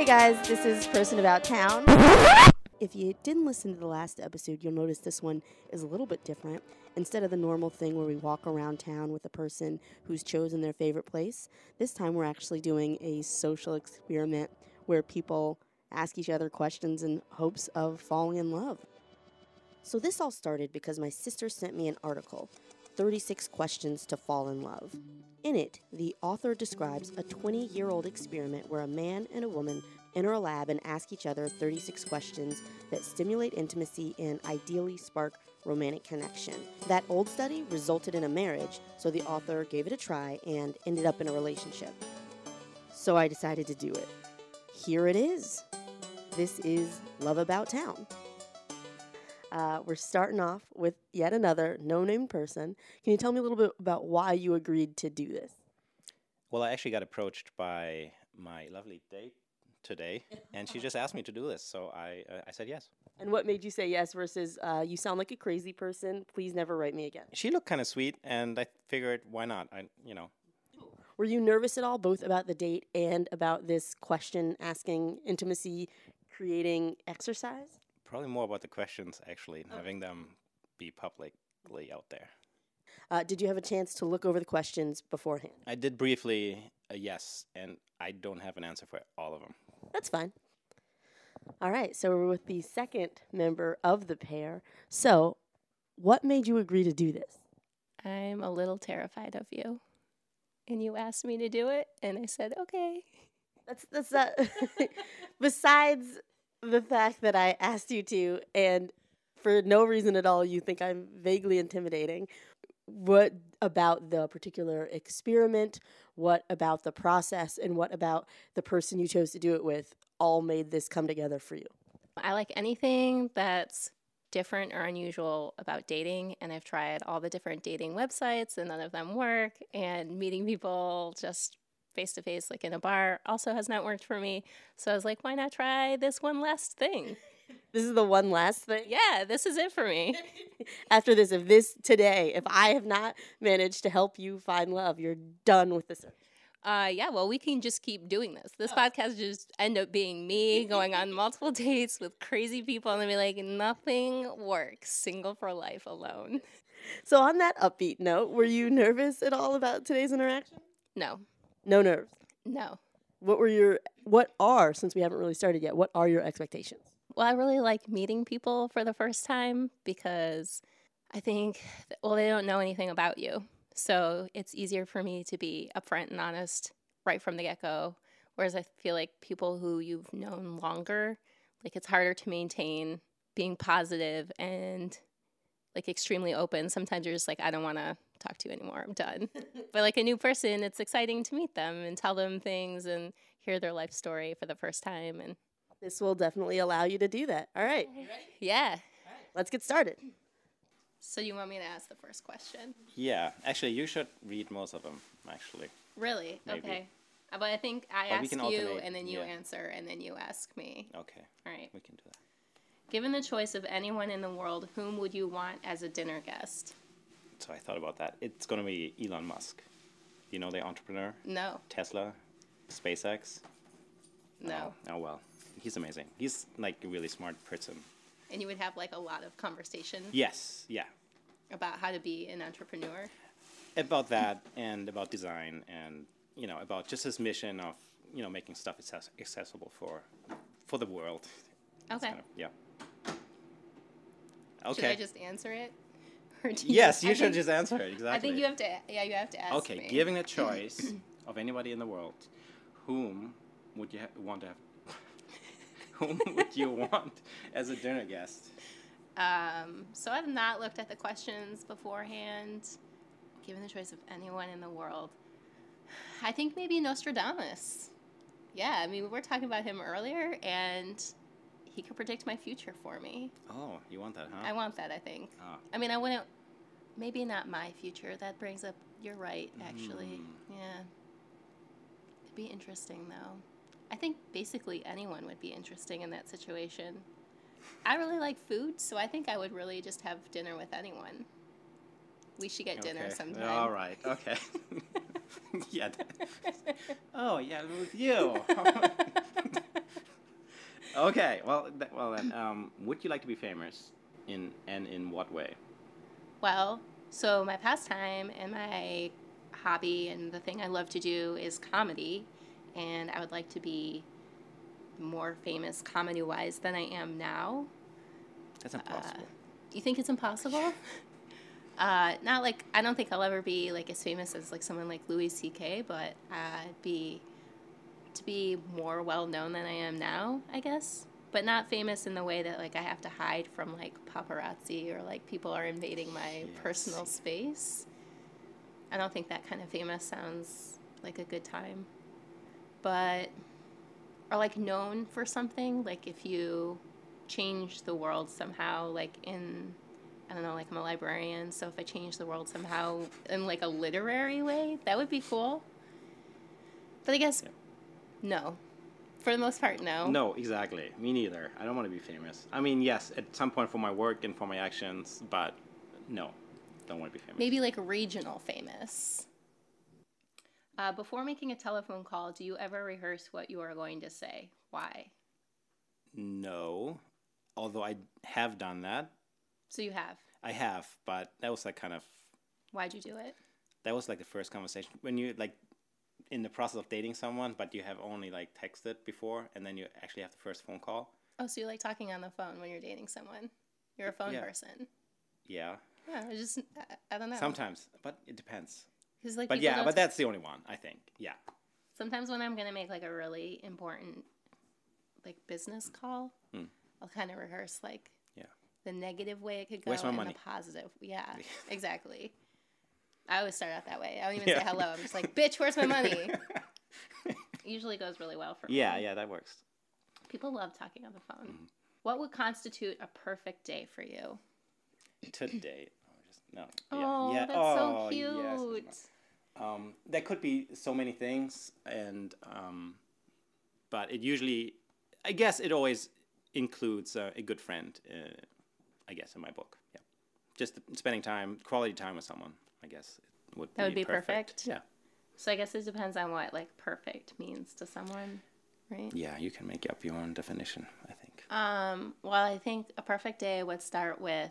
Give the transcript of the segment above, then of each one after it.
Hey guys, this is Person About Town. If you didn't listen to the last episode, you'll notice this one is a little bit different. Instead of the normal thing where we walk around town with a person who's chosen their favorite place, this time we're actually doing a social experiment where people ask each other questions in hopes of falling in love. So, this all started because my sister sent me an article 36 Questions to Fall in Love. In it, the author describes a 20 year old experiment where a man and a woman enter a lab and ask each other 36 questions that stimulate intimacy and ideally spark romantic connection. That old study resulted in a marriage, so the author gave it a try and ended up in a relationship. So I decided to do it. Here it is. This is Love About Town. Uh, we're starting off with yet another no name person. Can you tell me a little bit about why you agreed to do this? Well, I actually got approached by my lovely date today, and she just asked me to do this, so I uh, I said yes. And what made you say yes versus uh, you sound like a crazy person? Please never write me again. She looked kind of sweet, and I figured why not? I you know Were you nervous at all, both about the date and about this question asking intimacy creating exercise? Probably more about the questions actually, and having them be publicly out there. Uh, did you have a chance to look over the questions beforehand? I did briefly a yes, and I don't have an answer for all of them. That's fine. All right, so we're with the second member of the pair. So, what made you agree to do this? I'm a little terrified of you. And you asked me to do it, and I said, okay. That's that's that. Besides the fact that I asked you to, and for no reason at all, you think I'm vaguely intimidating. What about the particular experiment? What about the process? And what about the person you chose to do it with all made this come together for you? I like anything that's different or unusual about dating, and I've tried all the different dating websites, and none of them work. And meeting people just face to face, like in a bar, also has not worked for me. So I was like, why not try this one last thing? This is the one last thing. Yeah, this is it for me. After this, if this today, if I have not managed to help you find love, you're done with the search. Uh, yeah, well, we can just keep doing this. This podcast just end up being me going on multiple dates with crazy people, and then be like, nothing works. Single for life alone. So, on that upbeat note, were you nervous at all about today's interaction? No, No nerves. no. What were your what are since we haven't really started yet? What are your expectations? Well, I really like meeting people for the first time because I think, th- well, they don't know anything about you. So it's easier for me to be upfront and honest right from the get go. Whereas I feel like people who you've known longer, like it's harder to maintain being positive and like extremely open. Sometimes you're just like, I don't want to talk to you anymore. I'm done. but like a new person, it's exciting to meet them and tell them things and hear their life story for the first time. And This will definitely allow you to do that. All right, yeah. let's get started. So you want me to ask the first question? Yeah, actually, you should read most of them. Actually, Really? Maybe. Okay. Uh, But I think I But ask you alternate, and then you yeah. answer and then you ask me. okay, All right. we can do that. Given the choice of anyone in the world, whom would you want as a dinner guest? So I thought about that. It's gonna be Elon Musk. You know the entrepreneur, No. Tesla, SpaceX. No. Oh, oh well, he's amazing. He's like a really smart person. And you would have like a lot of conversation Yes, yeah. about how to be an entrepreneur. about that and about design and you know about just his mission of you know making stuff accessible for for the world Okay. kind of- yeah Should I just answer it? Or do you- yes you I should think- just answer it exactly I think you have to. Yeah, you have to ask okay me. given a choice of anybody in the world whom would you ha- want to have whom would you want as a dinner guest Um, so I've not looked at the questions beforehand. Given the choice of anyone in the world, I think maybe Nostradamus. Yeah, I mean we were talking about him earlier, and he could predict my future for me. oh you want that huh I want that. I think. Oh. I mean, I wouldn't. Maybe not my future. That brings up. You're right. Actually, Mm. yeah. It'd be interesting though. I think basically anyone would be interesting in that situation. I really like food, so I think I would really just have dinner with anyone. We should get dinner Okay. sometime. all right okay yeah oh yeah with you Okay. Well, th- well then, um, would you like to be famous? In and in what way? Well, so my pastime and my hobby and the thing I love to do is comedy, and I would like to be more famous comedy wise than I am now. That's impossible. You think it's impossible? uh, not like I don't think I'll ever be like as famous as like someone like Louis C.K., but uh, be to be more well known than I am now, I guess. But not famous in the way that like I have to hide from like paparazzi or like people are invading my personal space. I don't think that kind of famous sounds like a good time. But or like known for something, like if you change the world somehow, like in I don't know, like I'm a librarian, so if I change the world somehow in like a literary way, that would be cool. But I guess Yeah. No. For the most part, no. No, exactly. Me neither. I don't want to be famous. I mean, yes, at some point for my work and for my actions, but no, don't want to be famous. Maybe like regional famous. Uh, before making a telephone call, do you ever rehearse what you are going to say? Why? No, although I have done that. So you have. I have, but that was like kind of Why'd you do it? that was like the first conversation when you like in the process of dating someone, but you have only like texted before, and then you actually have the first phone call. Oh, so you like talking on the phone when you're dating someone? You're a phone Yeah. person. Yeah, Yeah, I just I, don't know. sometimes, but it depends. 'Cause, like, But yeah, but that's the only one I think. Yeah. sometimes when I'm gonna make like a really important like business call, Hmm. I'll kind of rehearse like Yeah. the negative way it could go my and the positive. Yeah, exactly. I always start out that way. I don't even Yeah. say hello. I'm just like, bitch, where's my money? Usually goes really well for yeah, me. yeah, yeah, that works. People love talking on the phone. Mm-hmm. What would constitute a perfect day for you? Today, or just no. Oh, yeah, yeah. that's oh, so cute. yes. Um, there could be so many things, and um, but it usually, I guess, it always includes uh, a good friend. Uh, I guess in my book, yeah, just spending time, quality time with someone. I guess it would That would be perfect? Yeah, So I guess it depends on what like perfect means to someone, right? yeah, you can make up your own definition. I think. Um, well, I think a perfect day would start with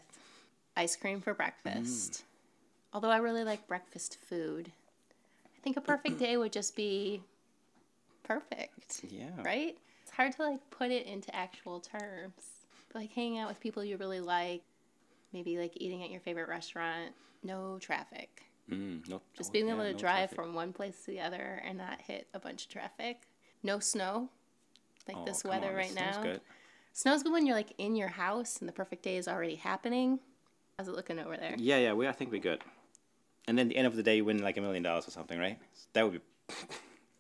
ice cream for breakfast. Although I really like breakfast food. I think a perfect day would just be perfect, Yeah. right? It's hard to like put it into actual terms. But, like hanging out with people you really like, maybe like eating at your favorite restaurant, no traffic. Mm, no, Just oh, being yeah, able to no drive traffic. from one place to the other and not hit a bunch of traffic. No snow, like Oh, this weather on, right now. Good. Snow's good when you're like in your house and the perfect day is already happening. How's it looking over there? Yeah, yeah, we I think we're good. And then at the end of the day, you win like a million dollars or something, right? That would be.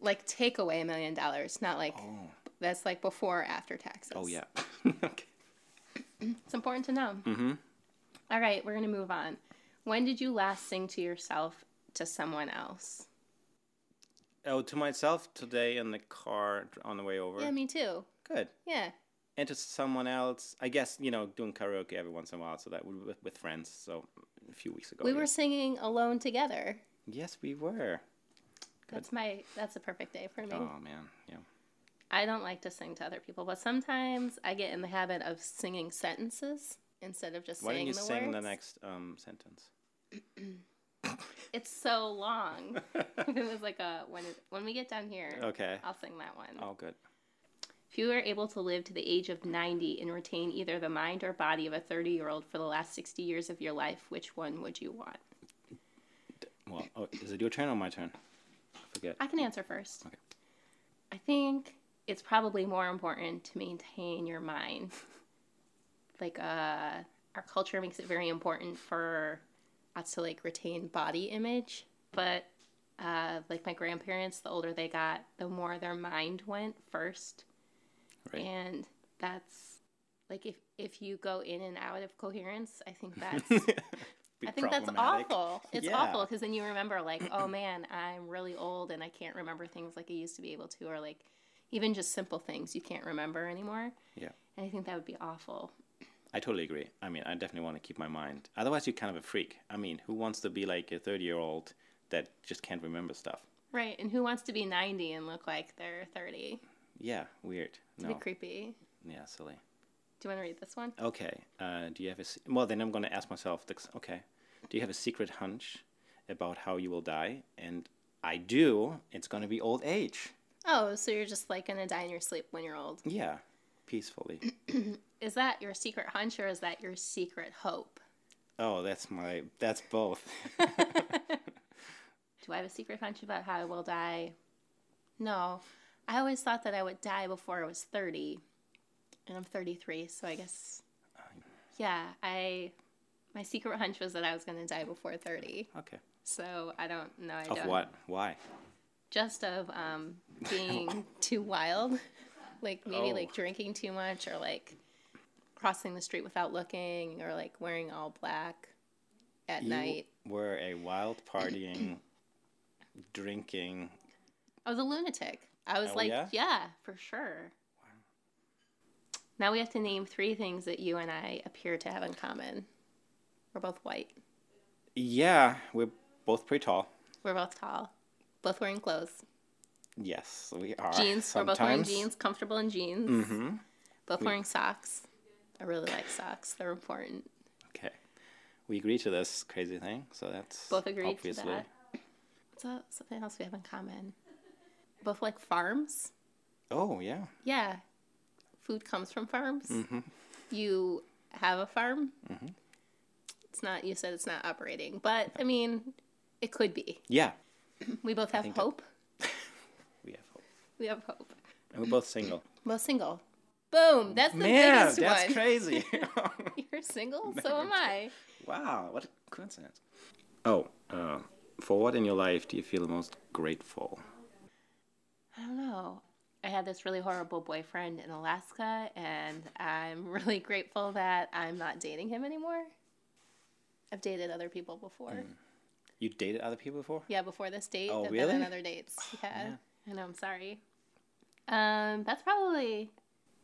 Like take away a million dollars, not like that's like before or after taxes. Oh yeah. okay. It's important to know. Mm-hmm. All right, we're gonna move on. When did you last sing to yourself to someone else? Oh, to myself today in the car on the way over. Yeah, me too. Good. Yeah. And to someone else, I guess you know, doing karaoke every once in a while. So that would with, with friends. So a few weeks ago. we were singing alone together. Yes, we were. That's my that's a perfect day for me. Oh man, yeah. I don't like to sing to other people, but sometimes I get in the habit of singing sentences instead of just Why saying don't you the sing words. the next um, sentence? It's so long. it was like a when it, when we get down here, Okay. I'll sing that one. Oh, good. If you were able to live to the age of 90 and retain either the mind or body of a 30 year old for the last 60 years of your life, which one would you want? Well, oh, is it your turn or my turn? I forget. I can answer first. Okay. I think it's probably more important to maintain your mind. Like, uh, our culture makes it very important for us to like retain body image, but uh, like my grandparents, the older they got, the more their mind went first, Right. and that's like if if you go in and out of coherence, I think that's I think that's awful. It's Yeah. awful because then you remember like, oh man, I'm really old and I can't remember things like I used to be able to, or like even just simple things you can't remember anymore. Yeah. And I think that would be awful. I totally agree. I mean, I definitely want to keep my mind. Otherwise, you're kind of a freak. I mean, who wants to be like a 30 year old that just can't remember stuff? Right. And who wants to be 90 and look like they're 30? Yeah, weird. It'd No, be creepy. Yeah, silly. Do you want to read this one? Okay. Uh, do you have a? se- Well, then I'm gonna ask myself. the- Okay. Do you have a secret hunch about how you will die? And I do. It's gonna be old age. Oh, so you're just like gonna die in your sleep when you're old. Yeah, peacefully. Is that your secret hunch or is that your secret hope? oh, that's my. That's both. Do I have a secret hunch about how I will die? No. I always thought that I would die before I was 30. And I'm 33, so I guess. Yeah, I. My secret hunch was that I was going to die before 30. okay. So I don't know. I Of don't. what? Why? Just of um, being too wild. Like maybe Oh. like drinking too much or like crossing the street without looking or like wearing all black at You night. were a wild partying, drinking. I was a lunatic. I was Oh, like, yeah? yeah? for sure. Now we have to name three things that you and I appear to have in common. We're both white. Yeah, we're both pretty tall. We're both tall. Both wearing clothes. Yes, we are. Jeans. We're both wearing jeans, comfortable in jeans. Mm-hmm. Both wearing socks. I really like socks. They're important. Okay. We agree to this crazy thing, so that's Both agreed obviously. to that. What's up? Something else we have in common. Both like farms. Oh yeah. Yeah. Food comes from farms. Mm-hmm. You have a farm. Mm-hmm. It's not, you said it's not operating, but I mean, it could be. Yeah. We both have think that- hope. We have hope. We have hope. And we're both single. Both single. Boom. That's the Man, biggest that's one. crazy. You're single? So am I. wow, what a coincidence. Oh, uh, for what in your life do you feel the most grateful? I don't know. I had this really horrible boyfriend in Alaska, and I'm really grateful that I'm not dating him anymore. I've dated other people before. You dated other people before? Yeah, before this date. Oh, I've really? on other dates. Yeah. I know, I'm sorry. Um, that's probably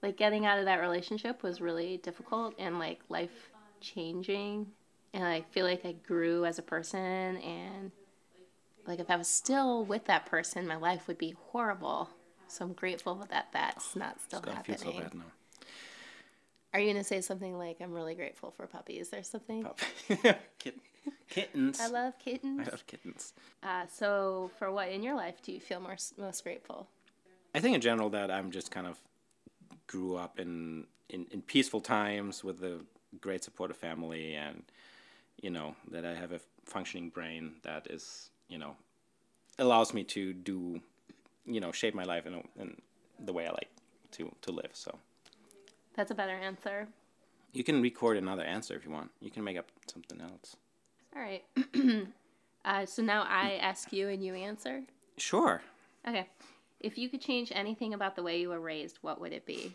like getting out of that relationship was really difficult and like life changing. And I feel like I grew as a person and like if I was still with that person, my life would be horrible. So I'm grateful that that's not still God, I feel so happening. bad now. Are you gonna say something like I'm really grateful for puppies or something? Kit- kittens. I love kittens. I love kittens. Uh, so for what in your life do you feel more, most grateful? I think in general that I'm just kind of grew up in, in, in peaceful times with a great supportive family and you know that I have a functioning brain that is you know allows me to do you know shape my life in, a, in the way I like to to live so That's a better answer. you can record another answer if you want you can make up something else All right. uh, so now I ask you and you answer. sure Okay. If you could change anything about the way you were raised, what would it be?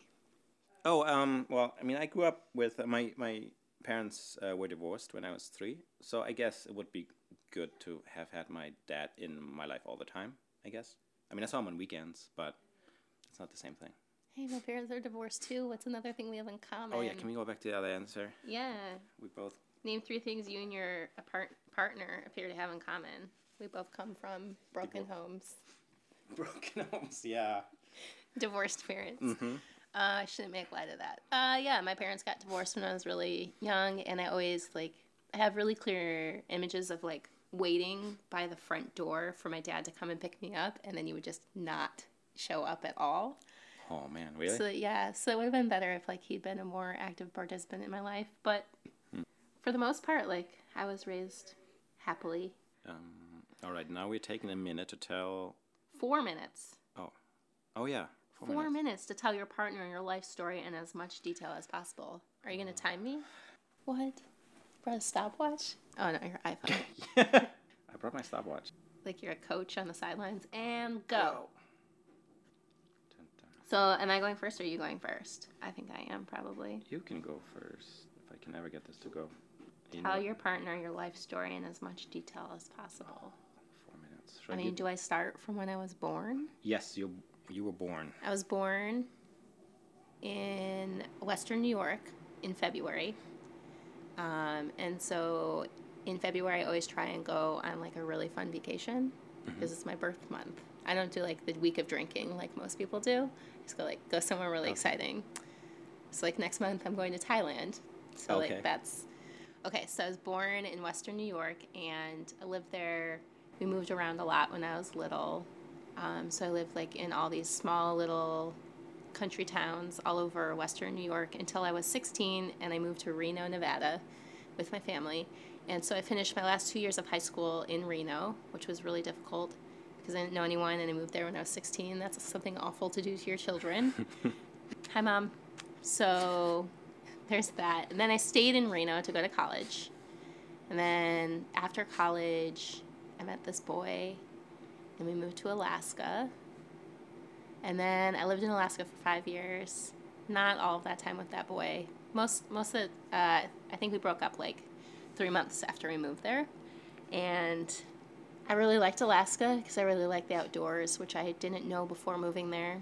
Oh, um, well, I mean, I grew up with uh, my my parents uh, were divorced when I was three, so I guess it would be good to have had my dad in my life all the time. I guess. I mean, I saw him on weekends, but it's not the same thing. Hey, my parents are divorced too. What's another thing we have in common? Oh yeah, can we go back to the other answer? Yeah. We both. Name three things you and your apart- partner appear to have in common. We both come from broken homes, Broken homes, yeah. divorced parents. Mm-hmm. Uh, I shouldn't make light of that. Uh, yeah, my parents got divorced when I was really young, and I always like I have really clear images of like waiting by the front door for my dad to come and pick me up, and then he would just not show up at all. Oh man, really? So yeah, so it would have been better if like he'd been a more active participant in my life. But for the most part, like I was raised happily. um, all right, now we're taking a minute to tell. Four minutes. Oh, oh yeah. Four, Four minutes. minutes to tell your partner your life story in as much detail as possible. Are you gonna mm. time me? What? Brought a stopwatch? Oh no, your iPhone. I brought my stopwatch. like you're a coach on the sidelines. And go. Dun, dun. So am I going first or are you going first? I think I am probably. You can go first if I can ever get this to go. You Tell know, your partner your life story in as much detail as possible. Should I mean, give- do I start from when I was born? Yes, you you were born. I was born in Western New York in February. Um, and so in February, I always try and go on like a really fun vacation because it's my birth month. I don't do like the week of drinking like most people do. I just go like go somewhere really exciting. So like next month I'm going to Thailand. So Okay. like that's okay. So I was born in Western New York and I lived there. We moved around a lot when I was little. Um, so I lived like in all these small little country towns all over Western New York until I was 16 and I moved to Reno, Nevada with my family. And so I finished my last two years of high school in Reno, which was really difficult because I didn't know anyone and I moved there when I was 16. That's something awful to do to your children. Hi, Mom. So there's that. And then I stayed in Reno to go to college. And then after college, I met this boy and we moved to Alaska. And then I lived in Alaska for five years. Not all of that time with that boy. Most most of the, uh, I think we broke up like three months after we moved there. And I really liked Alaska because I really liked the outdoors, which I didn't know before moving there.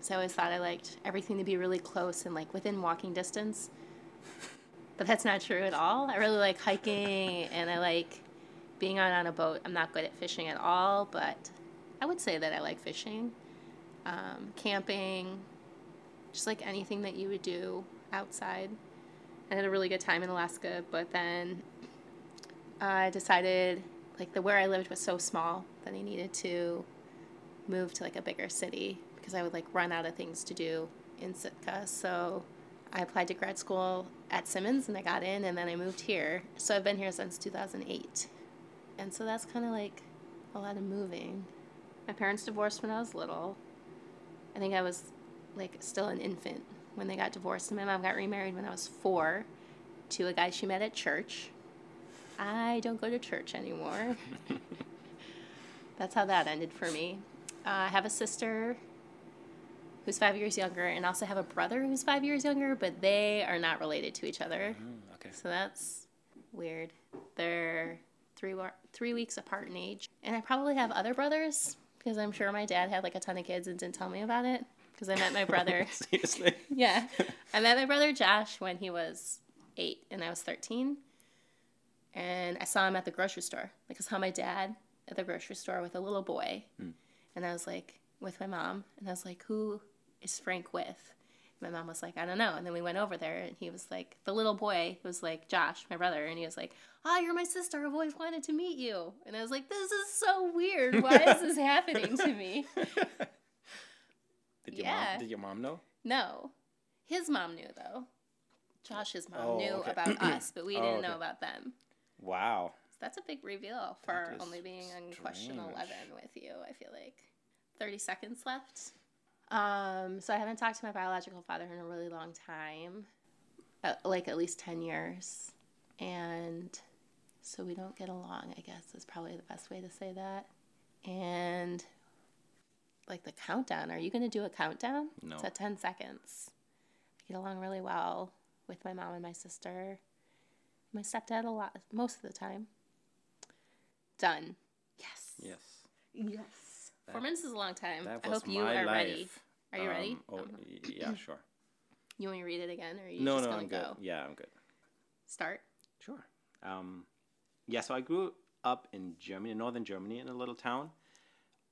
So I always thought I liked everything to be really close and like within walking distance. But that's not true at all. I really like hiking and I like being out on a boat. I'm not good at fishing at all, but I would say that I like fishing, um, camping, just like anything that you would do outside. I had a really good time in Alaska, but then I decided like the where I lived was so small that I needed to move to like a bigger city because I would like run out of things to do in Sitka. So I applied to grad school at Simmons and I got in and then I moved here. So I've been here since 2008. And so that's kind of like a lot of moving. My parents divorced when I was little. I think I was like still an infant when they got divorced, and my mom got remarried when I was four to a guy she met at church. I don't go to church anymore. That's how that ended for me. Uh, I have a sister who's five years younger, and also have a brother who's five years younger, but they are not related to each other. Mm, okay. So that's weird. They're three three weeks apart in age, and I probably have other brothers because I'm sure my dad had like a ton of kids and didn't tell me about it because I met my brother. Seriously. yeah, I met my brother Josh when he was eight and I was thirteen, and I saw him at the grocery store. Like I saw my dad at the grocery store with a little boy, hmm. and I was like with my mom, and I was like, "Who is Frank with?" My mom was like, I don't know. And then we went over there, and he was like, the little boy was like, Josh, my brother, and he was like, Oh, you're my sister. I've always wanted to meet you. And I was like, This is so weird. Why is this happening to me? Did your Yeah. mom? Did your mom know? No. His mom knew, though. Josh's mom Oh, knew okay. about us, but we Oh, didn't okay. know about them. Wow. So that's a big reveal for only being on question 11 with you, I feel like. 30 seconds left. Um, so I haven't talked to my biological father in a really long time, uh, like at least 10 years. And so we don't get along, I guess is probably the best way to say that. And like the countdown, are you going to do a countdown? No. To 10 seconds. I get along really well with my mom and my sister. My stepdad a lot, most of the time. Done. Yes. Yes. Yes. Four minutes is a long time. That I hope you are life. ready. Are you ready? Um, oh, Um, y- yeah, sure. You want me to read it again, or are you No, just no, gonna I'm go? good. Yeah, I'm good. Start. Sure. Um, yeah, so I grew up in Germany, northern Germany, in a little town.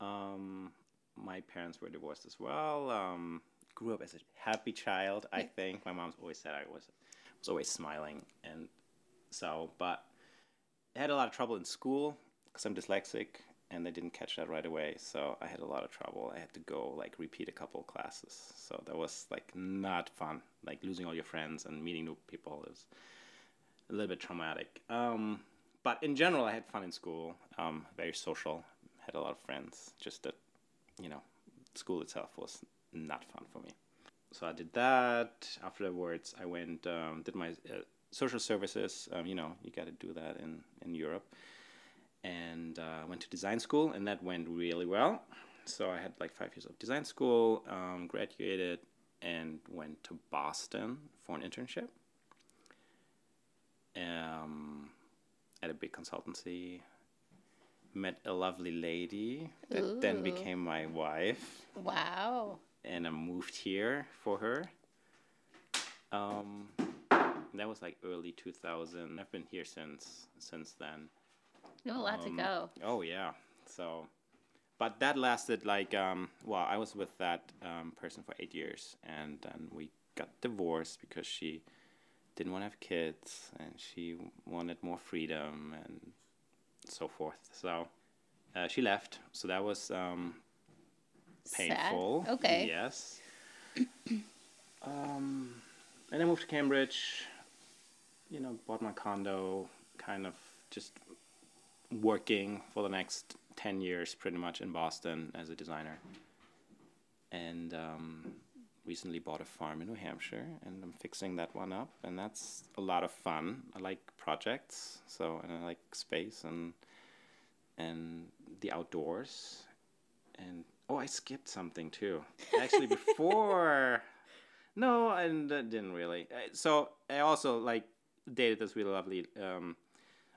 Um, my parents were divorced as well. Um, grew up as a happy child, I think. My mom's always said I was was always smiling, and so, but I had a lot of trouble in school because I'm dyslexic, and they didn't catch that right away. So I had a lot of trouble. I had to go like repeat a couple of classes. So that was like not fun. Like losing all your friends and meeting new people. is a little bit traumatic. Um, but in general, I had fun in school. Um, very social. Had a lot of friends. Just that, you know, school itself was not fun for me. So I did that. Afterwards, I went um, did my uh, social services. Um, you know, you got to do that in in Europe. And uh, went to design school, and that went really well. So I had like five years of design school. Um, graduated and went to Boston for an internship um, at a big consultancy. Met a lovely lady that then became my wife, Wow. and I moved here for her. Um, that was like early 2000. I've been here since since then. Have a lot Um, to go. Oh yeah. So, but that lasted like um, well, I was with that um, person for eight years, and then we got divorced because she didn't want to have kids and she wanted more freedom and so forth. So uh, she left. So that was um, Sad. painful. Okay. Yes. um, and I moved to Cambridge. You know, bought my condo. Kind of just working for the next ten years, pretty much in Boston as a designer. And um, recently bought a farm in New Hampshire, and I'm fixing that one up, and that's a lot of fun. I like projects, so and I like space and and the outdoors, and oh, I skipped something too. Actually, before, no, and uh, didn't really. Uh, So I also like dated this really lovely um,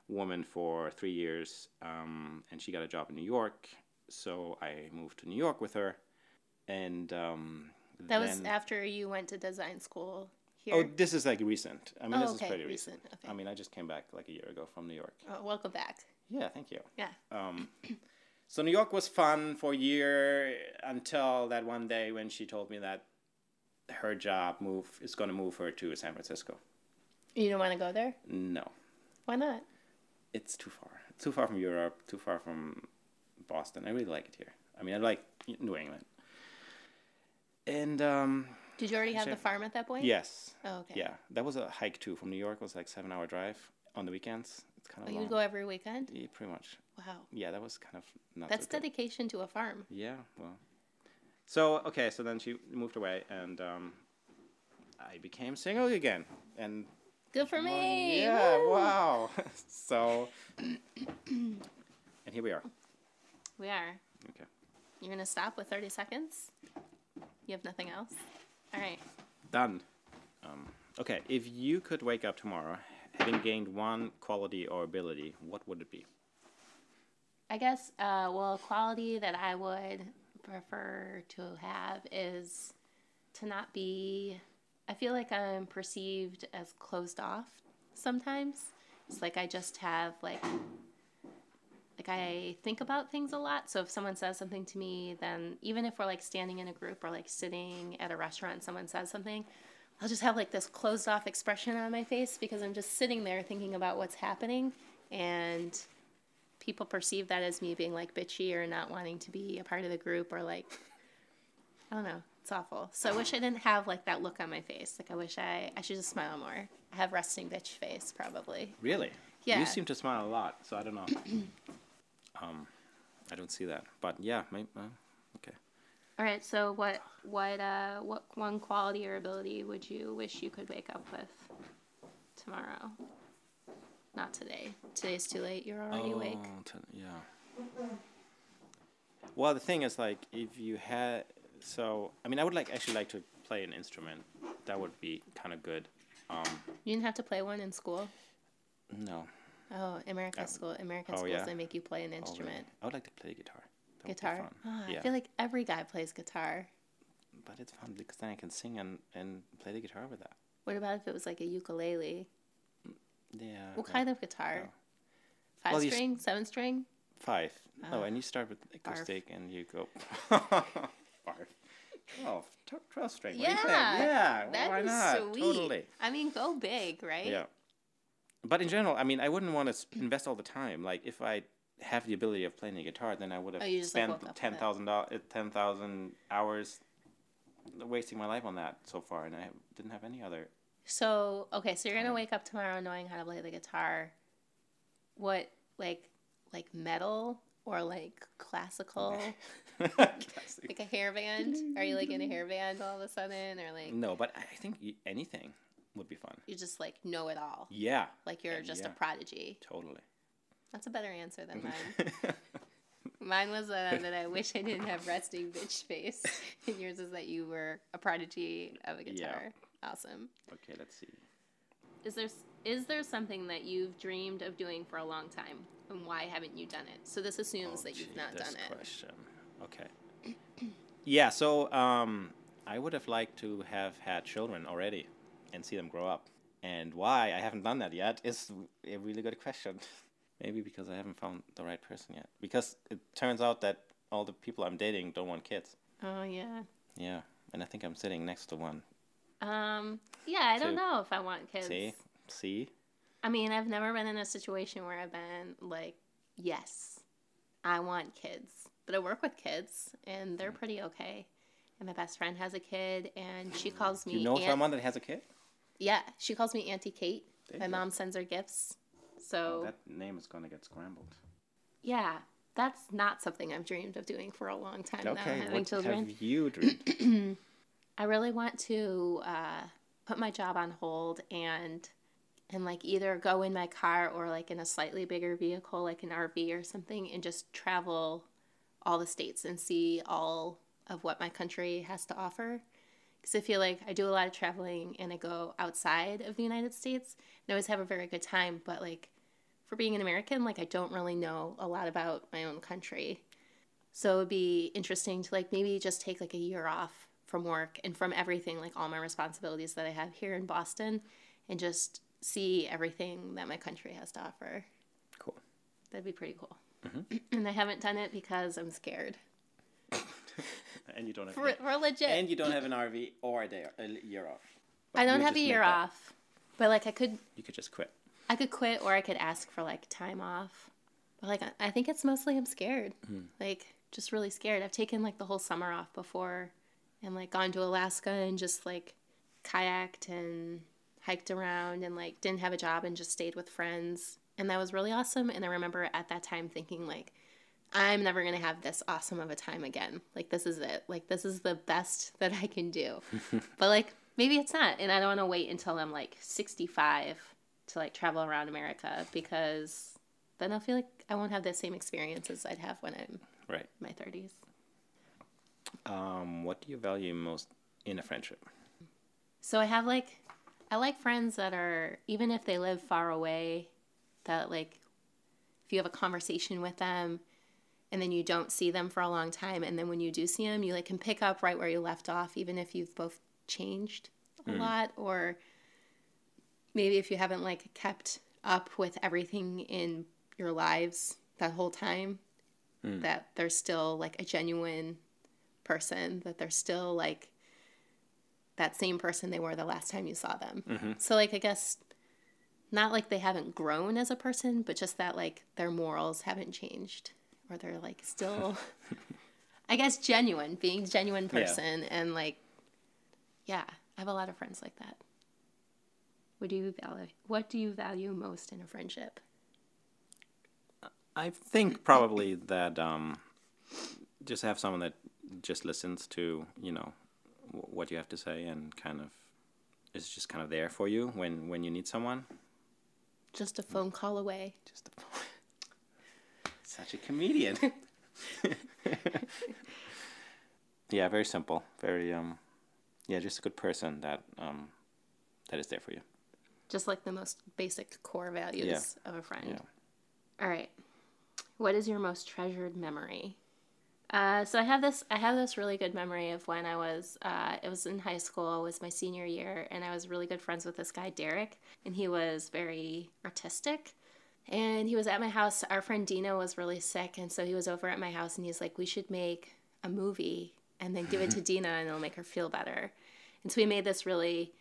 woman for three years, um, and she got a job in New York. So I moved to New York with her, and um, That was after you went to design school here. Oh, this is like recent. I mean, Oh, this okay, is pretty recent. recent, okay. I mean, I just came back like a year ago from New York. Oh, welcome back. Yeah, thank you. Yeah. Um, so New York was fun for a year until that one day when she told me that her job move is going to move her to San Francisco. You don't want to go there? No, Why not? It's too far. Too far from Europe. Too far from Boston. I really like it here. I mean, I like New England. And um, Did you already have the farm at that point? yes, Oh, okay. yeah, that was a hike too. From New York it was like seven hour drive on the weekends. It's kind Oh, of you go every weekend? Yeah, pretty much. Wow. Yeah, that was kind of not. That's so dedication to a farm. Yeah, well. So okay, so then she moved away, and um, I became single again, and Good for me. yeah, Woo! wow. so, and here we are. We are. Okay. You're going to stop with 30 seconds? You have nothing else? All right. Done. Um, okay, if you could wake up tomorrow having gained one quality or ability, what would it be? I guess, uh, well, a quality that I would prefer to have is to not be. I feel like I'm perceived as closed off sometimes. It's like I just have like. Like I think about things a lot. So if someone says something to me, then even if we're like standing in a group or like sitting at a restaurant and someone says something, I'll just have like this closed off expression on my face because I'm just sitting there thinking about what's happening and people perceive that as me being like bitchy or not wanting to be a part of the group or like I don't know. It's awful. So I wish I didn't have like that look on my face. Like I wish I I should just smile more. I have resting bitch face probably. Really? Yeah. You seem to smile a lot, so I don't know. um, I don't see that, but yeah, maybe, uh, okay. All right. So what what uh what one quality or ability would you wish you could wake up with tomorrow? Not today. Today's too late. You're already awake. Oh, t- yeah. Well, the thing is, like, if you had, so I mean, I would like actually like to play an instrument. That would be kind of good. Um, You didn't have to play one in school. no. Oh, American school. American oh, schools yeah. they make you play an Oh, really? instrument. I would like to play guitar. That Guitar. Ah, yeah, I feel like every guy plays guitar. but it's fun because then I can sing and, and play the guitar with that. What about if it was like a ukulele? Yeah. What no. kind of guitar? no. Five Well, string, seven string? Five. oh, Ah. and you start with acoustic and you go five. Oh, t- twelve string. What do you think? Yeah, Yeah. That'd why not? sweet. Totally. I mean, go big, right? Yeah. But in general, I mean, I wouldn't want to invest all the time. Like, if I have the ability of playing the guitar, then I would have Oh, like, spent woke up with it. ten thousand dollars, uh, ten thousand hours, wasting my life on that so far, and I didn't have any other. So, okay, so you're gonna Time. wake up tomorrow knowing how to play the guitar. What, like, like metal or like classical? Classic. like a hairband? Are you like in a hairband all of a sudden, or like no, but I think anything would be fun. you just like know it all? Yeah, Like you're just yeah. a prodigy. totally. That's a better answer than mine. Mine was uh, that I wish I didn't have resting bitch face, and yours is that you were a prodigy of a guitar. Yeah. Awesome. okay, let's see. Is there is there something that you've dreamed of doing for a long time, and why haven't you done it? So this assumes Oh, that you've gee, not done it. Question. Okay. yeah. So um, I would have liked to have had children already, and see them grow up. And why I haven't done that yet is a really good question. Maybe because I haven't found the right person yet. Because it turns out that all the people I'm dating don't want kids. Oh yeah. Yeah, and I think I'm sitting next to one Um, yeah, I don't know if I want kids. See, see. I mean, I've never been in a situation where I've been like, yes, I want kids. But I work with kids, and they're pretty okay. And my best friend has a kid, and she calls me. Do you know Aunt- someone that has a kid? Yeah, she calls me Auntie Kate. There My you mom sends her gifts. So Oh, that name is gonna get scrambled. yeah, that's not something I've dreamed of doing for a long time now. Okay, Having what children. have you dreamed? I really want to uh, put my job on hold and and like either go in my car or like in a slightly bigger vehicle like an RV or something and just travel all the states and see all of what my country has to offer. Because I feel like I do a lot of traveling and I go outside of the United States and I always have a very good time but like for being an American like I don't really know a lot about my own country. So it would be interesting to like maybe just take like a year off from work and from everything, like all my responsibilities that I have here in Boston, and just see everything that my country has to offer. cool. That'd be pretty cool. Mm-hmm. and I haven't done it because I'm scared. And you don't have. For, for legit. and you don't have an RV or a day, a year off. I don't have a year off, but like I could, You could just quit. I could quit or I could ask for like time off. But like I- I think it's mostly I'm scared. Hmm. Like just really scared. I've taken like the whole summer off before and like gone to Alaska and just like kayaked and hiked around and like didn't have a job and just stayed with friends. And that was really awesome and I remember at that time thinking like I'm never going to have this awesome of a time again. Like this is it. Like this is the best that I can do. but like maybe it's not and I don't want to wait until I'm like 65 to like travel around America because then I'll feel like I won't have the same experiences I'd have when I'm Right. in my 30s. Um, what do you value most in a friendship? So I have like I like friends that are even if they live far away that like if you have a conversation with them and then you don't see them for a long time and then when you do see them you like can pick up right where you left off even if you've both changed a mm. lot or maybe if you haven't like kept up with everything in your lives that whole time mm. that they're still like a genuine person that they're still like that same person they were the last time you saw them. So like I guess not like they haven't grown as a person, but just that like their morals haven't changed or they're like still I guess genuine, being a genuine Yeah. person and like yeah, I have a lot of friends like that. What do you value what do you value most in a friendship? I think probably that um, just have someone that just listens to you know what you have to say and kind of is just kind of there for you when when you need someone. Just a phone call away. Just a, phone. such a comedian. yeah, very simple. Very um, yeah, just a good person that um, that is there for you. Just like the most basic core values of a friend. Yeah. All right. What is your most treasured memory? Uh, so I have this. I have this really good memory of when I was. Uh, it was in high school. It was my senior year, and I was really good friends with this guy Derek, and he was very artistic. And he was at my house. Our friend Dina was really sick, and so he was over at my house, and he's like, "We should make a movie and then give it to Dina, and it'll make her feel better." And so we made this really,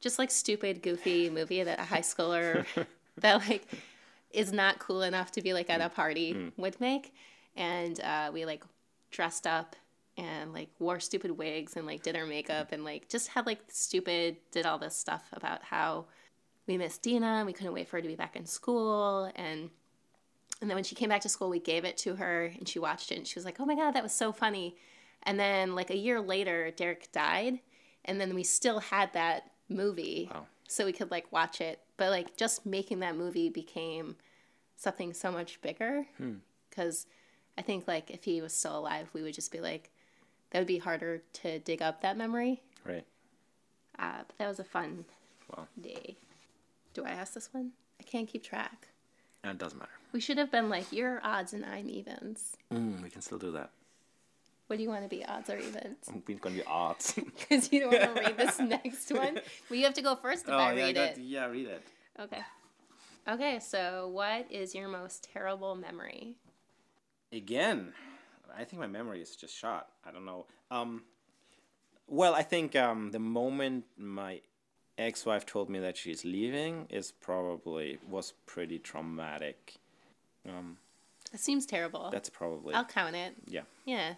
just like stupid, goofy movie that a high schooler that like is not cool enough to be like at a party would make. And uh, we like dressed up and like wore stupid wigs and like did our makeup and like just had like stupid, did all this stuff about how we missed Dina and we couldn't wait for her to be back in school. And and then when she came back to school, we gave it to her and she watched it and she was like, oh my God, that was so funny. And then like a year later, Derek died. And then we still had that movie Wow. so we could like watch it. But like just making that movie became something so much bigger hmm. because I think like if he was still alive, we would just be like, that would be harder to dig up that memory. Right. Uh, but that was a fun Wow. day. Do I ask this one? I can't keep track. And it doesn't matter. We should have been like, you're odds and I'm evens. Mm, we can still do that. What do you want to be, odds or evens? I'm gonna be odds. Because you don't want to read this next one. Well, you have to go first if I read it. yeah, read it. Okay. Okay, so what is your most terrible memory? Again, I think my memory is just shot. I don't know. Um, Well, I think um, the moment my ex-wife told me that she's leaving is probably was pretty traumatic. Um, It seems terrible. that's probably I'll count it. yeah. Yeah.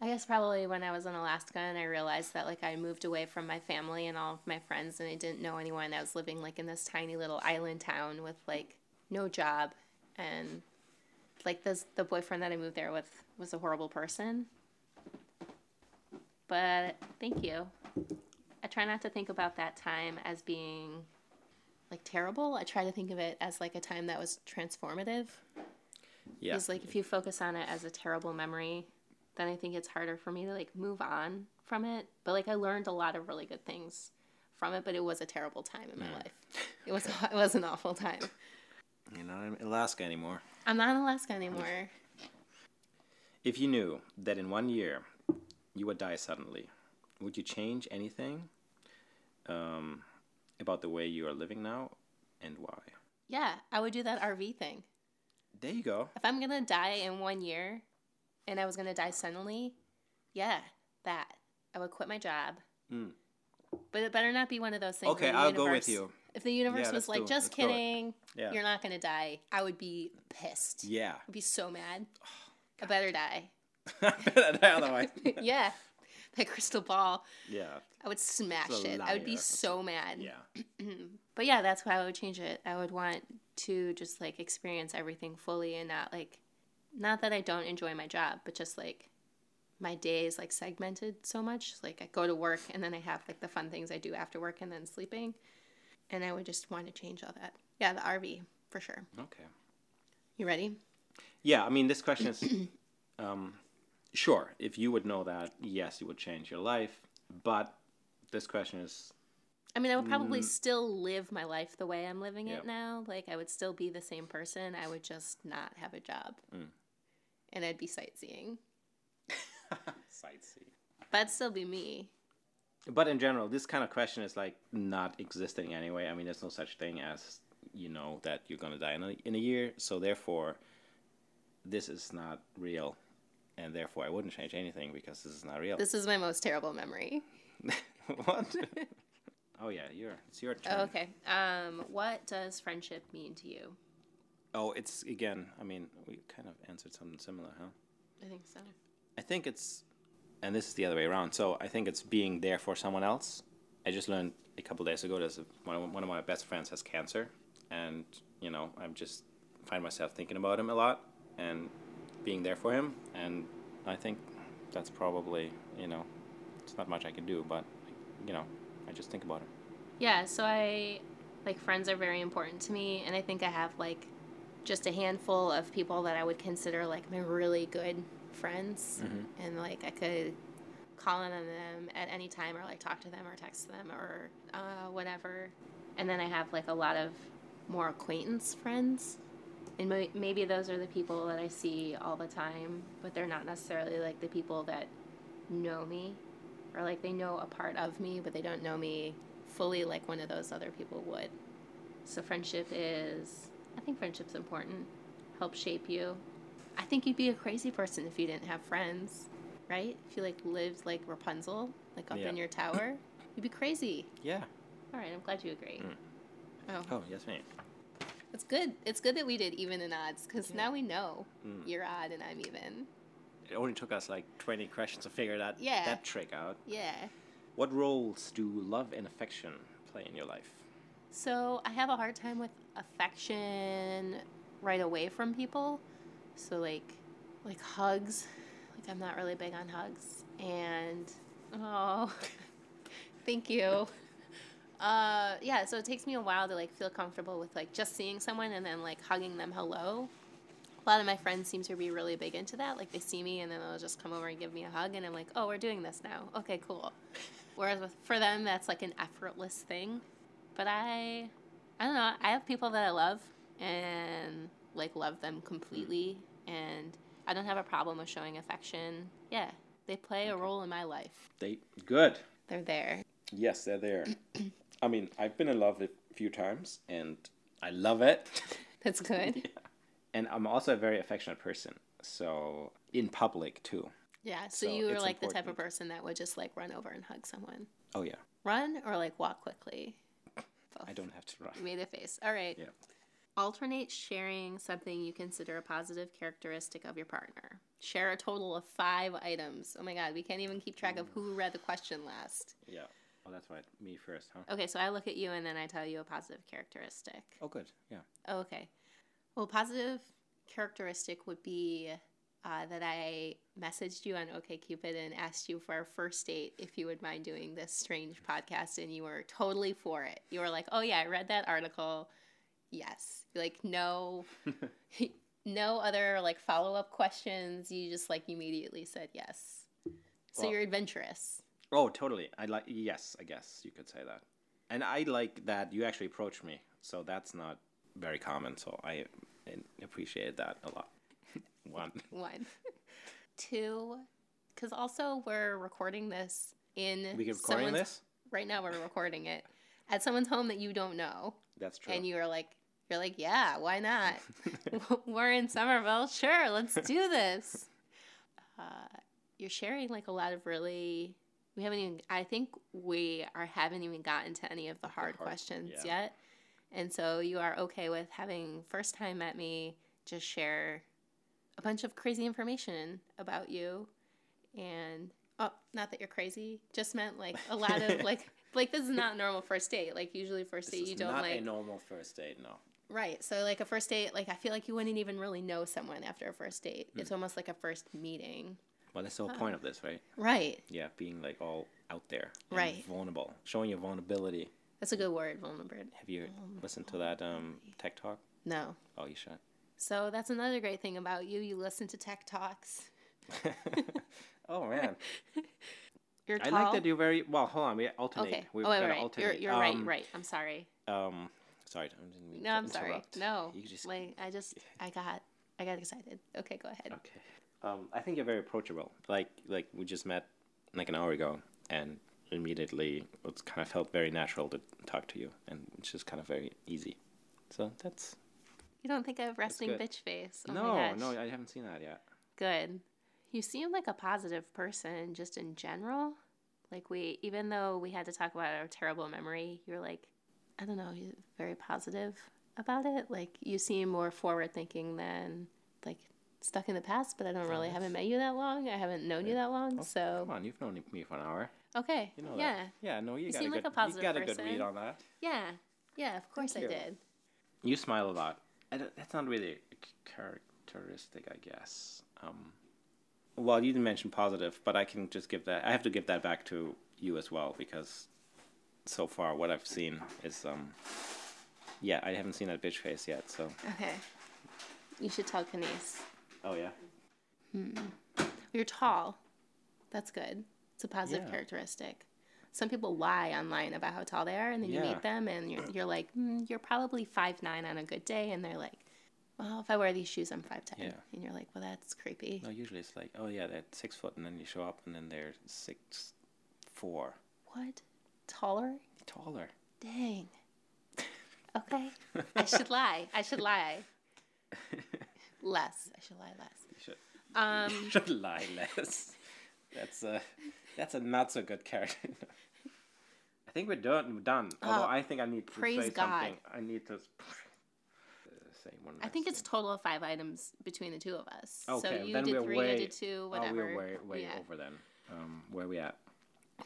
I guess probably when I was in Alaska and I realized that like I moved away from my family and all of my friends and I didn't know anyone. I was living like in this tiny little island town with like no job and like this the boyfriend that I moved there with was a horrible person. But thank you. I try not to think about that time as being like terrible. I try to think of it as like a time that was transformative. Yeah. Because like if you focus on it as a terrible memory, then I think it's harder for me to like move on from it. But like I learned a lot of really good things from it, but it was a terrible time in my life. It was it was an awful time. You're not in Alaska anymore. I'm not in Alaska anymore. If you knew that in one year you would die suddenly, would you change anything um, about the way you are living now and why? Yeah, I would do that RV thing. There you go. If I'm gonna die in one year, and I was gonna die suddenly, yeah, that I would quit my job. Mm. But it better not be one of those things. Okay, I'll go with you. If the universe Yeah, was like, just let's kidding, Yeah. you're not gonna die, I would be pissed. Yeah. I'd be so mad. I better die. Otherwise. yeah, that crystal ball. yeah. I would smash it. I would be so mad. Yeah. But yeah, that's why I would change it. I would want to just like experience everything fully and not like, not that I don't enjoy my job, but just like my day is like segmented so much. Like I go to work and then I have like the fun things I do after work and then sleeping. And I would just want to change all that. Yeah, the RV for sure. Okay. You ready? Yeah, I mean, this question is um, sure, if you would know that, yes, you would change your life. But this question is I mean, I would probably still live my life the way I'm living Yep. it now. Like, I would still be the same person. I would just not have a job. Mm. And I'd be sightseeing. sightsee. But I'd still be me. But in general, this kind of question is like not existing anyway. I mean, there's no such thing as you know that you're gonna die in a, in a year. So therefore, this is not real, and therefore I wouldn't change anything because this is not real. This is my most terrible memory. what? oh yeah, your it's your turn. Oh, okay. Um, what does friendship mean to you? Oh, it's again. I mean, we kind of answered something similar, huh? I think so. I think it's, and this is the other way around. So I think it's being there for someone else. I just learned a couple days ago that one of, my best friends has cancer, and you know I'm just find myself thinking about him a lot and being there for him, and I think that's probably you know it's not much I can do, but you know I just think about him. Yeah, so I like friends are very important to me, and I think I have like just a handful of people that I would consider like my really good friends, and like I could call on them at any time, or like talk to them, or text them, or uh, whatever. And then I have like a lot of more acquaintance friends, and may- maybe those are the people that I see all the time, but they're not necessarily like the people that know me or like they know a part of me, but they don't know me fully like one of those other people would. So friendship is, I think friendship's important. Help shape you. I think you'd be a crazy person if you didn't have friends, right? If you like lived like Rapunzel, like up Yeah. in your tower, you'd be crazy. Yeah. All right, I'm glad you agree. Oh, Oh yes, ma'am. it's good. It's good that we did even and odds because now we know Mm. you're odd and I'm even. It only took us like 20 questions to figure that Yeah. that trick out. Yeah. What roles do love and affection play in your life? So I have a hard time with affection right away from people. So like like hugs. Like I'm not really big on hugs. And oh thank you. Uh yeah, so it takes me a while to like feel comfortable with like just seeing someone and then like hugging them hello. A lot of my friends seem to be really big into that. Like they see me and then they'll just come over and give me a hug and I'm like, "Oh, we're doing this now." Okay, cool. Whereas with, for them that's like an effortless thing. But I I don't know. I have people that I love and like love them completely and I don't have a problem with showing affection. Yeah, they play a role in my life. They good. They're there. Yes, they're there. I mean, I've been in love a few times, and I love it. That's good. and I'm also a very affectionate person. So in public too, Yeah. So, So you were like the type of person that would just like run over and hug someone. Oh yeah, Run or like walk quickly. Both. I don't have to run. You made a face. All right. Yeah. Alternate sharing something you consider a positive characteristic of your partner. Share a total of five items. Oh my god, we can't even keep track of who read the question last. Yeah. Oh, that's right. Me first, huh? Okay, so I look at you and then I tell you a positive characteristic. Oh, good. Yeah. Oh, okay. Well, positive characteristic would be uh, that I messaged you on OKCupid and asked you for our first date if you would mind doing this strange podcast, and you were totally for it. You were like, "Oh yeah, I read that article. Yes." Like no, no other like follow up questions. You just like immediately said yes. So Well- you're adventurous. Oh, totally. I like. Yes, I guess you could say that. And I like that you actually approached me. So that's not very common. So I, appreciated that a lot. One. One, two, because also we're recording this in We recording this. right now we're recording it at someone's home that you don't know That's true. and you're like you're like yeah why not we're in somerville sure let's do this uh, you're sharing like a lot of really we haven't even i think we are haven't even gotten to any of the hard, hard- questions yeah. yet and so you are okay with having first time met me just share a bunch of crazy information about you and oh not that you're crazy just meant like a lot of like like this is not a normal first date like usually first date you don't not like a normal first date. No. Right so like a first date like i feel like you wouldn't even really know someone after a first date it's almost like a first meeting Well, that's the whole point of this, right? right Yeah, being like all out there, Right. Vulnerable, showing your vulnerability. that's a good word vulnerable Have you listened to that um, tech talk? no Oh, you should. so that's another great thing about you you listen to tech talks oh man, you're tall. I like that you're very well. Hold on, we alternate. okay We've oh wait, gotta right you're, you're right Um, right i'm sorry Um, sorry, I didn't mean no i'm sorry no you just like i just i got i got excited okay go ahead okay. Um, I think you're very approachable. Like like we just met like an hour ago, and immediately it kind of felt very natural to talk to you, and it's just kind of very easy. So that's you don't think i have resting bitch face oh no, no, I haven't seen that yet. good. You seem like a positive person just in general. Like we even though we had to talk about our terrible memory, you're like I don't know, you're very positive about it. Like you seem more forward thinking than like stuck in the past, but I don't really haven't met you that long. I haven't known you that long. So Come on, you've known me for an hour. okay. You know yeah. that. Yeah, no, you, You got seem a like good, a positive you got a good read on that. Yeah. Yeah, of course I did. You smile a lot. I don't- that's not really a characteristic, I guess. Um, well, you didn't mention positive, but I can just give that. I have to give that back to you as well because so far what I've seen is, um, yeah, I haven't seen that bitch face yet. So, Okay. You should tell Kenise. oh yeah, Hmm. You're tall. That's good. It's a positive Yeah. characteristic. Some people lie online about how tall they are, and then you meet them, and you're, you're like, mm, you're probably five nine on a good day, and they're like, well, if I wear these shoes, I'm five ten, Yeah. and you're like, well, that's creepy. no, usually it's like, oh yeah, they're six foot, and then you show up, and then they're six four, What? Taller? taller. Dang. Okay. I should lie. I should lie less. I should lie less. You should, Um, you should lie less. That's a that's a not so good character. I think we're done. Done. Although Oh, I think I need to praise say God. something. I need to say one. I think last it's a total of five items between the two of us. okay. so you then did we're three, way. I did two, whatever. Oh, we're way way yeah. over then. Um, where we at?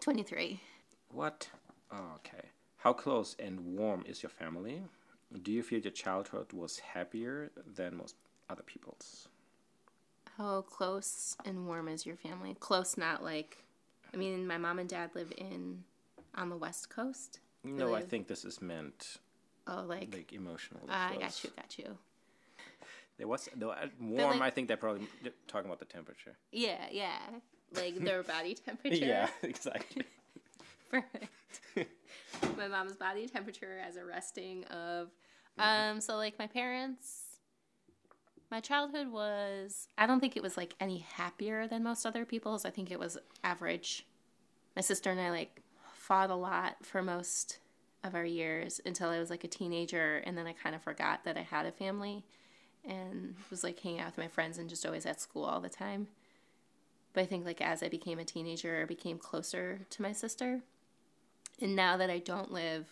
23. What? Oh, okay. How close and warm is your family? Do you feel your childhood was happier than most other people's? How close and warm is your family? Close, not like. I mean, my mom and dad live in on the west coast. No, I think this is meant Oh, like. like emotionally. I got you, got you. There was though warm. like- I think they're probably talking about the temperature. Yeah, yeah. Like their body temperature. Yeah, exactly. Perfect. my mom's body temperature as a resting of um so like my parents my childhood was I don't think it was like any happier than most other people's. I think it was average. My sister and I like fought a lot for most of our years until I was like a teenager and then I kind of forgot that I had a family and was like hanging out with my friends and just always at school all the time. But I think like as I became a teenager, I became closer to my sister. And now that I don't live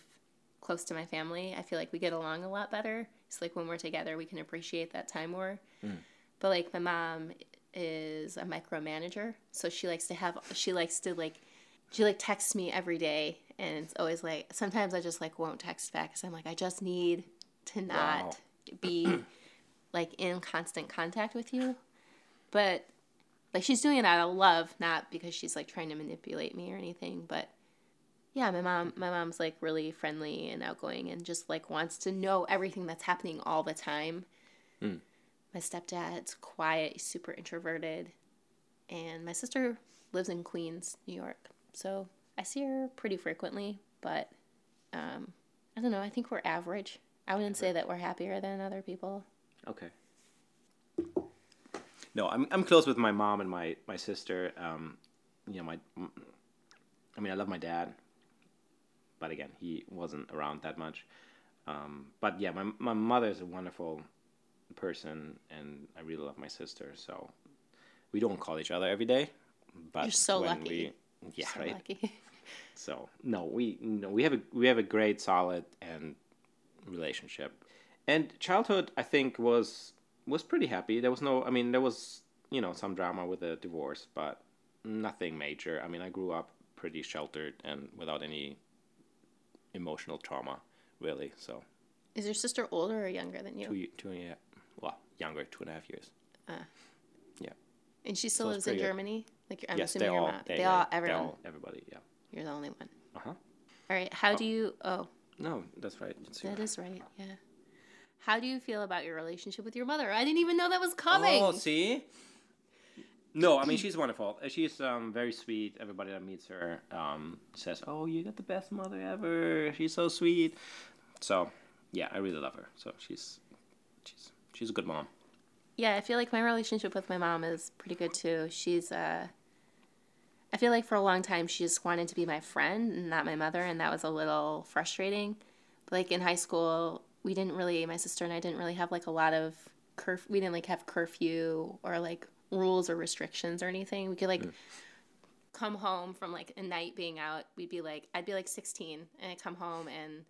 close to my family, I feel like we get along a lot better. It's like when we're together, we can appreciate that time more. Hmm. But like my mom is a micromanager, so she likes to have she likes to like she like texts me every day and it's always like sometimes I just like won't text back cuz I'm like I just need to not Wow. be like in constant contact with you. But like she's doing it out of love, not because she's like trying to manipulate me or anything, but yeah, my mom my mom's like really friendly and outgoing and just like wants to know everything that's happening all the time. My stepdad's quiet, super introverted, and my sister lives in Queens, New York. So I see her pretty frequently, but um, I don't know. I think we're average. I wouldn't say that we're happier than other people. Okay. No, I'm I'm close with my mom and my my sister. Um, you know, my I mean, I love my dad, but again, he wasn't around that much. Um, but yeah, my my mother is a wonderful person, and I really love my sister. So we don't call each other every day, but You're so lucky. We, yeah, So right. lucky. So no, we no, we have a we have a great, solid and relationship. And childhood, I think, was was pretty happy. There was no, I mean, there was you know some drama with the divorce, but nothing major. I mean, I grew up pretty sheltered and without any emotional trauma, really. So Is your sister older or younger than you? two two and a half, well, younger, two and a half years. Uh, yeah. And she still So lives in pretty good. Germany? Like you're, I'm yes, assuming they your all, mom. they, They, all, everyone. all, everybody, yeah. You're the only one. Uh huh. All right. How do you? Oh, No, that's right. That is right. Yeah. How do you feel about your relationship with your mother? I didn't even know that was coming. Oh, see? No, I mean she's wonderful. She's um, very sweet. Everybody that meets her um, says, "Oh, you got the best mother ever. She's so sweet." So, yeah, I really love her. So she's she's she's a good mom. Yeah, I feel like my relationship with my mom is pretty good too. She's uh I feel like for a long time she just wanted to be my friend and not my mother and that was a little frustrating. But like in high school, we didn't really my sister and I didn't really have like a lot of curf we didn't like have curfew or like rules or restrictions or anything. We could like come home from like a night being out. We'd be like I'd be like 16 and I'd come home and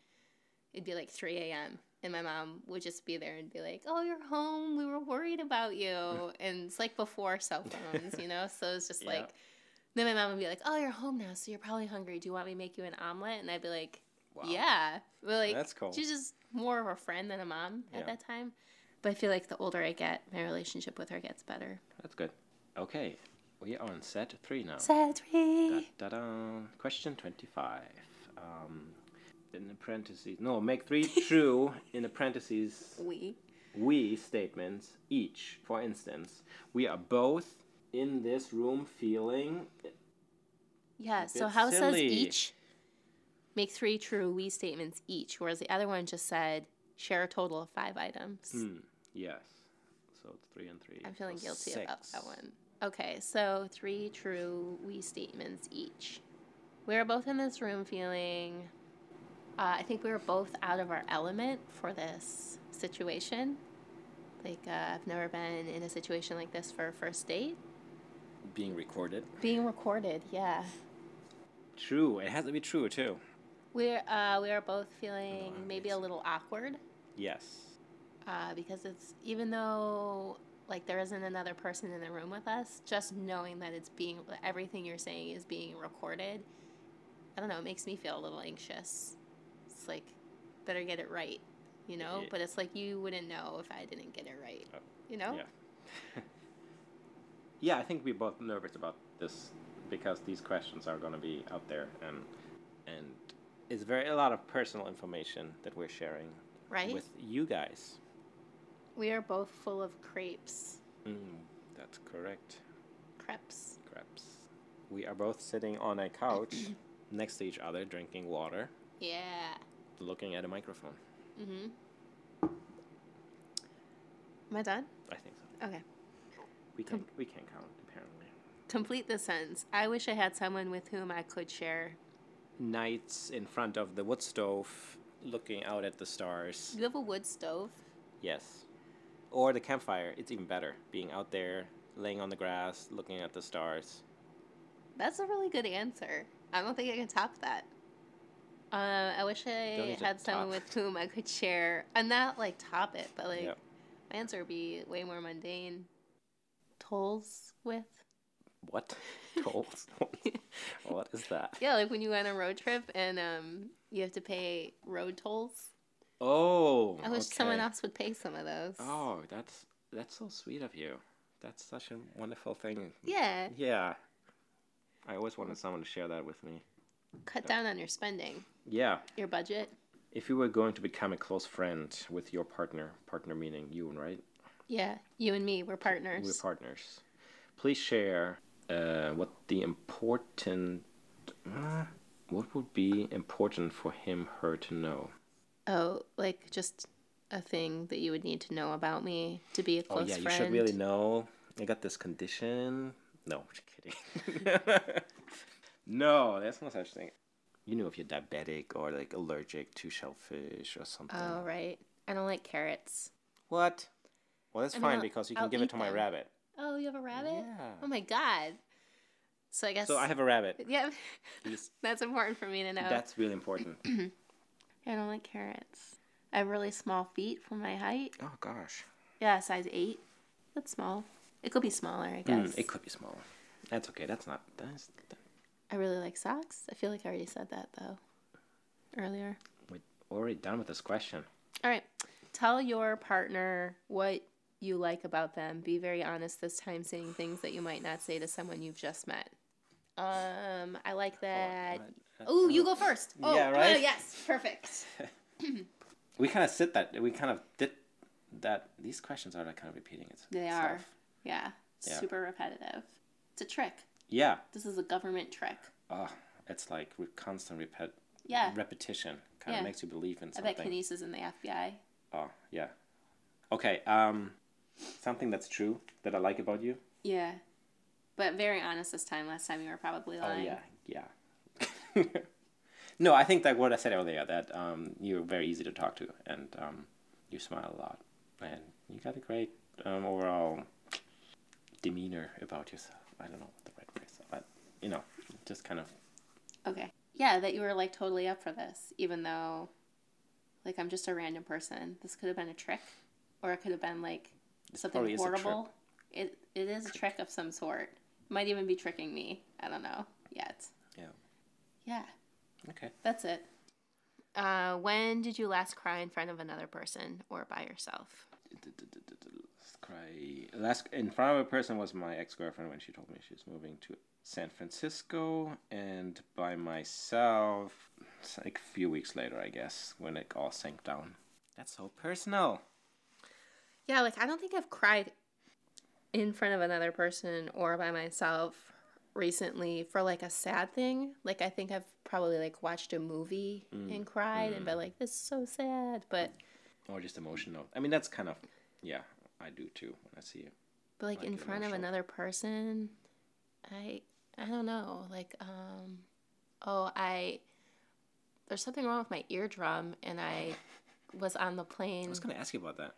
it'd be like 3 a.m. And my mom would just be there and be like, Oh, you're home. We were worried about you. and it's like before cell phones, you know? So it's just Yeah. like, then my mom would be like, Oh, you're home now. So you're probably hungry. Do you want me to make you an omelet? And I'd be like, Wow. Yeah. But like, That's cool. she's just more of a friend than a mom Yeah. at that time. But I feel like the older I get, my relationship with her gets better. That's good. Okay, we are on set three now. Sad three. Da, da, da. Question 25. Um, in the parentheses, no, make three true in the parentheses We. we statements each. For instance, we are both in this room feeling. Yeah, so how says each, make three true we statements each, whereas the other one just said share a total of five items. Hmm, yes. So it's three and three. I'm feeling so guilty about that one. Okay, so three true we statements each. We are both in this room feeling, uh, I think we were both out of our element for this situation. Like, uh, I've never been in a situation like this for a first date. Being recorded. Being recorded, yeah. True. It has to be true too. We're, uh, we are both feeling No, maybe a little awkward. Yes. Uh, because it's even though like there isn't another person in the room with us, just knowing that it's being everything you're saying is being recorded. I don't know. It makes me feel a little anxious. It's like better get it right, you know. Yeah. But it's like you wouldn't know if I didn't get it right, Oh, you know. Yeah. yeah, I think we're both nervous about this because these questions are going to be out there and and it's very a lot of personal information that we're sharing Right. with you guys. We are both full of crepes. Mm, that's correct. Crepes. Crepes. We are both sitting on a couch next to each other, drinking water, Yeah. looking at a microphone. Mhm. Am I done? I think so. Okay. We can we can count apparently. Complete the sentence. I wish I had someone with whom I could share Nights in front of the wood stove, looking out at the stars. You have a wood stove. Yes. Or the campfire. It's even better. Being out there laying on the grass, looking at the stars. That's a really good answer. I don't think I can top that. Uh, I wish I had someone top. with whom I could share, and not like top it, but like Yep. my answer would be way more mundane. Tolls with. What? Tolls? what is that? Yeah, like when you go on a road trip and um, you have to pay road tolls. Oh. I wish someone else would pay some of those. Oh, that's that's so sweet of you. That's such a wonderful thing. Yeah, Yeah. I always wanted someone to share that with me. cut down on your spending, Yeah. your budget. If you were going to become a close friend with your partner, partner meaning you, and right? Yeah, you and me, we're partners. We're partners. Please share uh, what the important. Uh, what would be important for him, her to know? Oh, like just a thing that you would need to know about me to be a oh, close friend. Oh yeah, friend. you should really know. I got this condition. No, just kidding. no, that's no such thing. You know if you're diabetic or like allergic to shellfish or something. Oh right, I don't like carrots. What? Well, that's I mean, fine I'll- because you can I'll give it to my rabbit. Oh, you have a rabbit? Yeah. Oh my god. So I guess. So I have a rabbit. Yeah, that's important for me to know. That's really important. I don't like carrots. I have really small feet for my height. oh gosh. Yeah, size eight. That's small. It could be smaller, I Mm, guess. it could be smaller. That's okay. That's not. That's. I really like socks. I feel like I already said that though. Earlier. We're already done with this question. All right. Tell your partner what you like about them. Be very honest this time, saying things that you might not say to someone you've just met. Um, I like that. Oh, you go first. Oh, Yeah, uh, right? yes, perfect. We kind of sit that. We kind of did that. These questions are like kind of repeating itself. They are. Yeah, Yeah. super repetitive. It's a trick. Yeah. This is a government trick. Oh, it's like re- constant repet- Yeah. repetition. Kind of makes you believe in something. I bet Kenise is in the FBI. Oh, yeah. Okay. Um, something that's true that I like about you. Yeah. But very honest this time. Last time you were probably lying. Oh lying. yeah, yeah. no, I think like what I said earlier that um, you're very easy to talk to and um, you smile a lot and you got a great um, overall demeanor about yourself. I don't know what the right phrase, is, but you know, just kind of Okay. Yeah, that you were like totally up for this, even though, like, I'm just a random person. This could have been a trick, or it could have been like probably something is a trick. horrible. It it is a trick of some sort. Might even be tricking me. I don't know yet. yeah. Yeah, Okay. that's it. Uh, when did you last cry in front of another person or by yourself? Cry. Last in front of a person was my ex girlfriend when she told me she was moving to San Francisco, and by myself, like a few weeks later, I guess, when it all sank down. That's so personal. Yeah, like I don't think I've cried in front of another person or by myself recently for like a sad thing. Like I think I've probably like watched a movie and cried and been like, "This is so sad," but Or just emotional. I mean, that's kind of, yeah, I do too when I see it. but like, Like in front of another person, I I don't know. Like um, oh I there's something wrong with my eardrum and I was on the plane. I was going to ask you about that.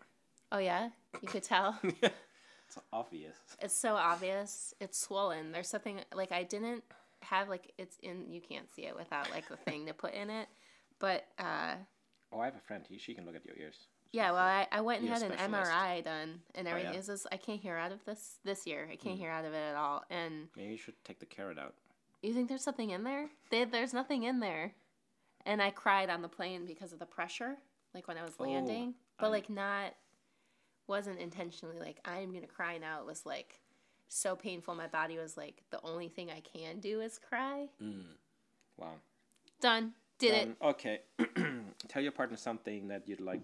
Oh yeah, you could tell. it's obvious. It's so obvious. It's swollen. There's something like I didn't have like it's in. You can't see it without like the thing to put in it. But uh, Oh, I have a friend. He, she can look at your ears. yeah, well, I, I went and had an specialist. MRI done and Oh, everything. yeah? Is this I can't hear out of this this year. I can't Hmm. hear out of it at all. And Maybe you should take the carrot out. you think there's something in there? They, there's nothing in there. And I cried on the plane because of the pressure, like when I was Oh, landing, but I- like not wasn't intentionally like I'm gonna cry now. It was like so painful. My body was like the only thing I can do is cry. Mm. Wow. Done. Did it. Um, Okay. Tell your partner something that you'd like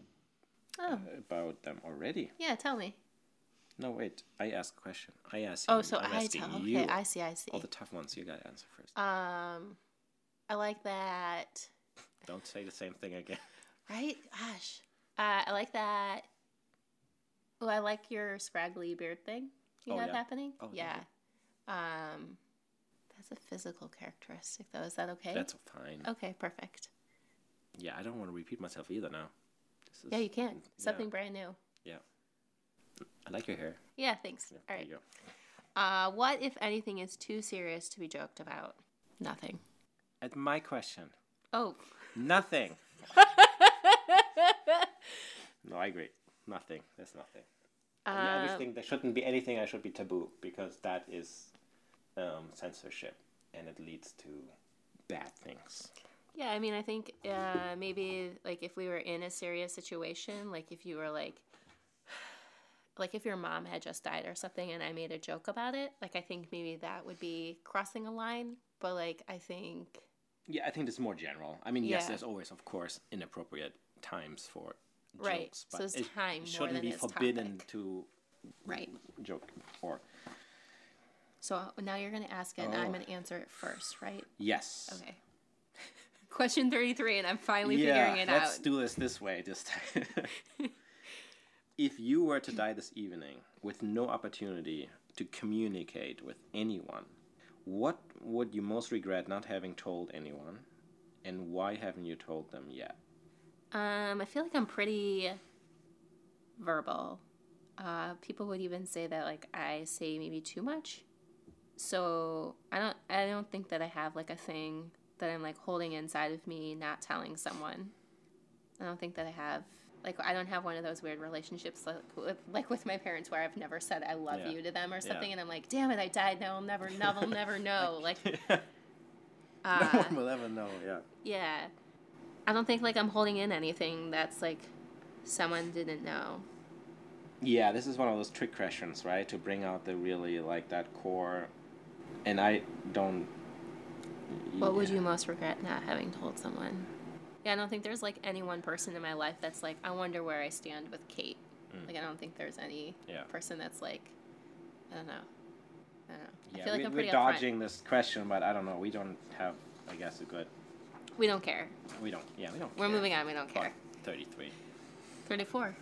Oh, about them already. yeah. Tell me. No, wait. I ask a question. I ask Oh, you. so I'm I tell. you. Okay, I see. I see. All the tough ones, you gotta answer first. Um, I like that. Don't say the same thing again. Right? Gosh. Uh, I like that. Oh, I like your scraggly beard thing you Oh, have yeah. happening. Oh, yeah. Um, that's a physical characteristic, though. Is that okay? That's fine. okay. Perfect. Yeah, I don't want to repeat myself either now. This is, Yeah, you can. yeah. Something brand new. Yeah. I like your hair. Yeah. Thanks. Yeah, All there you go. Uh, what, if anything, is too serious to be joked about? Nothing. At my question. Oh. Nothing. no, I agree. Nothing. That's nothing. And I Um, just think there shouldn't be anything that should be taboo because that is um, censorship and it leads to bad things. Yeah, I mean, I think uh, maybe like if we were in a serious situation, like if you were like, like if your mom had just died or something, and I made a joke about it, like I think maybe that would be crossing a line. But like I think, Yeah, I think it's more general. I mean, yes, Yeah. there's always, of course, inappropriate times for jokes, Right, so but it's it time more shouldn't be forbidden topic. to right. joke or So uh, now you're gonna ask it, and I'm Oh. gonna answer it first, right? yes. Okay. Question thirty-three, and I'm finally yeah, figuring it out. let's do this this way this time. if you were to die this evening with no opportunity to communicate with anyone, what would you most regret not having told anyone, and why haven't you told them yet? Um, I feel like I'm pretty verbal. Uh, people would even say that like I say maybe too much. So I don't I don't think that I have like a thing that I'm like holding inside of me, not telling someone. I don't think that I have like I don't have one of those weird relationships like with, like with my parents where I've never said I love Yeah. you to them or something, Yeah. and I'm like, damn it, I died. Now I'll never, now they'll never know. Like, no uh, one will ever know. Yeah. yeah. I don't think like I'm holding in anything that's like someone didn't know. Yeah, this is one of those trick questions, right? To bring out the really like that core, and I don't. What would you most regret not having told someone? Yeah, I don't think there's like any one person in my life that's like, I wonder where I stand with Kate. Like, I don't think there's any Mm. Yeah. person that's like, I don't know. I don't know. Yeah, I feel like we, I'm we're pretty upfront. dodging this question, but I don't know. We don't have, I guess, a good. We don't care. We don't. Yeah, we don't. We're care moving on. We don't about care. Thirty-three. 34.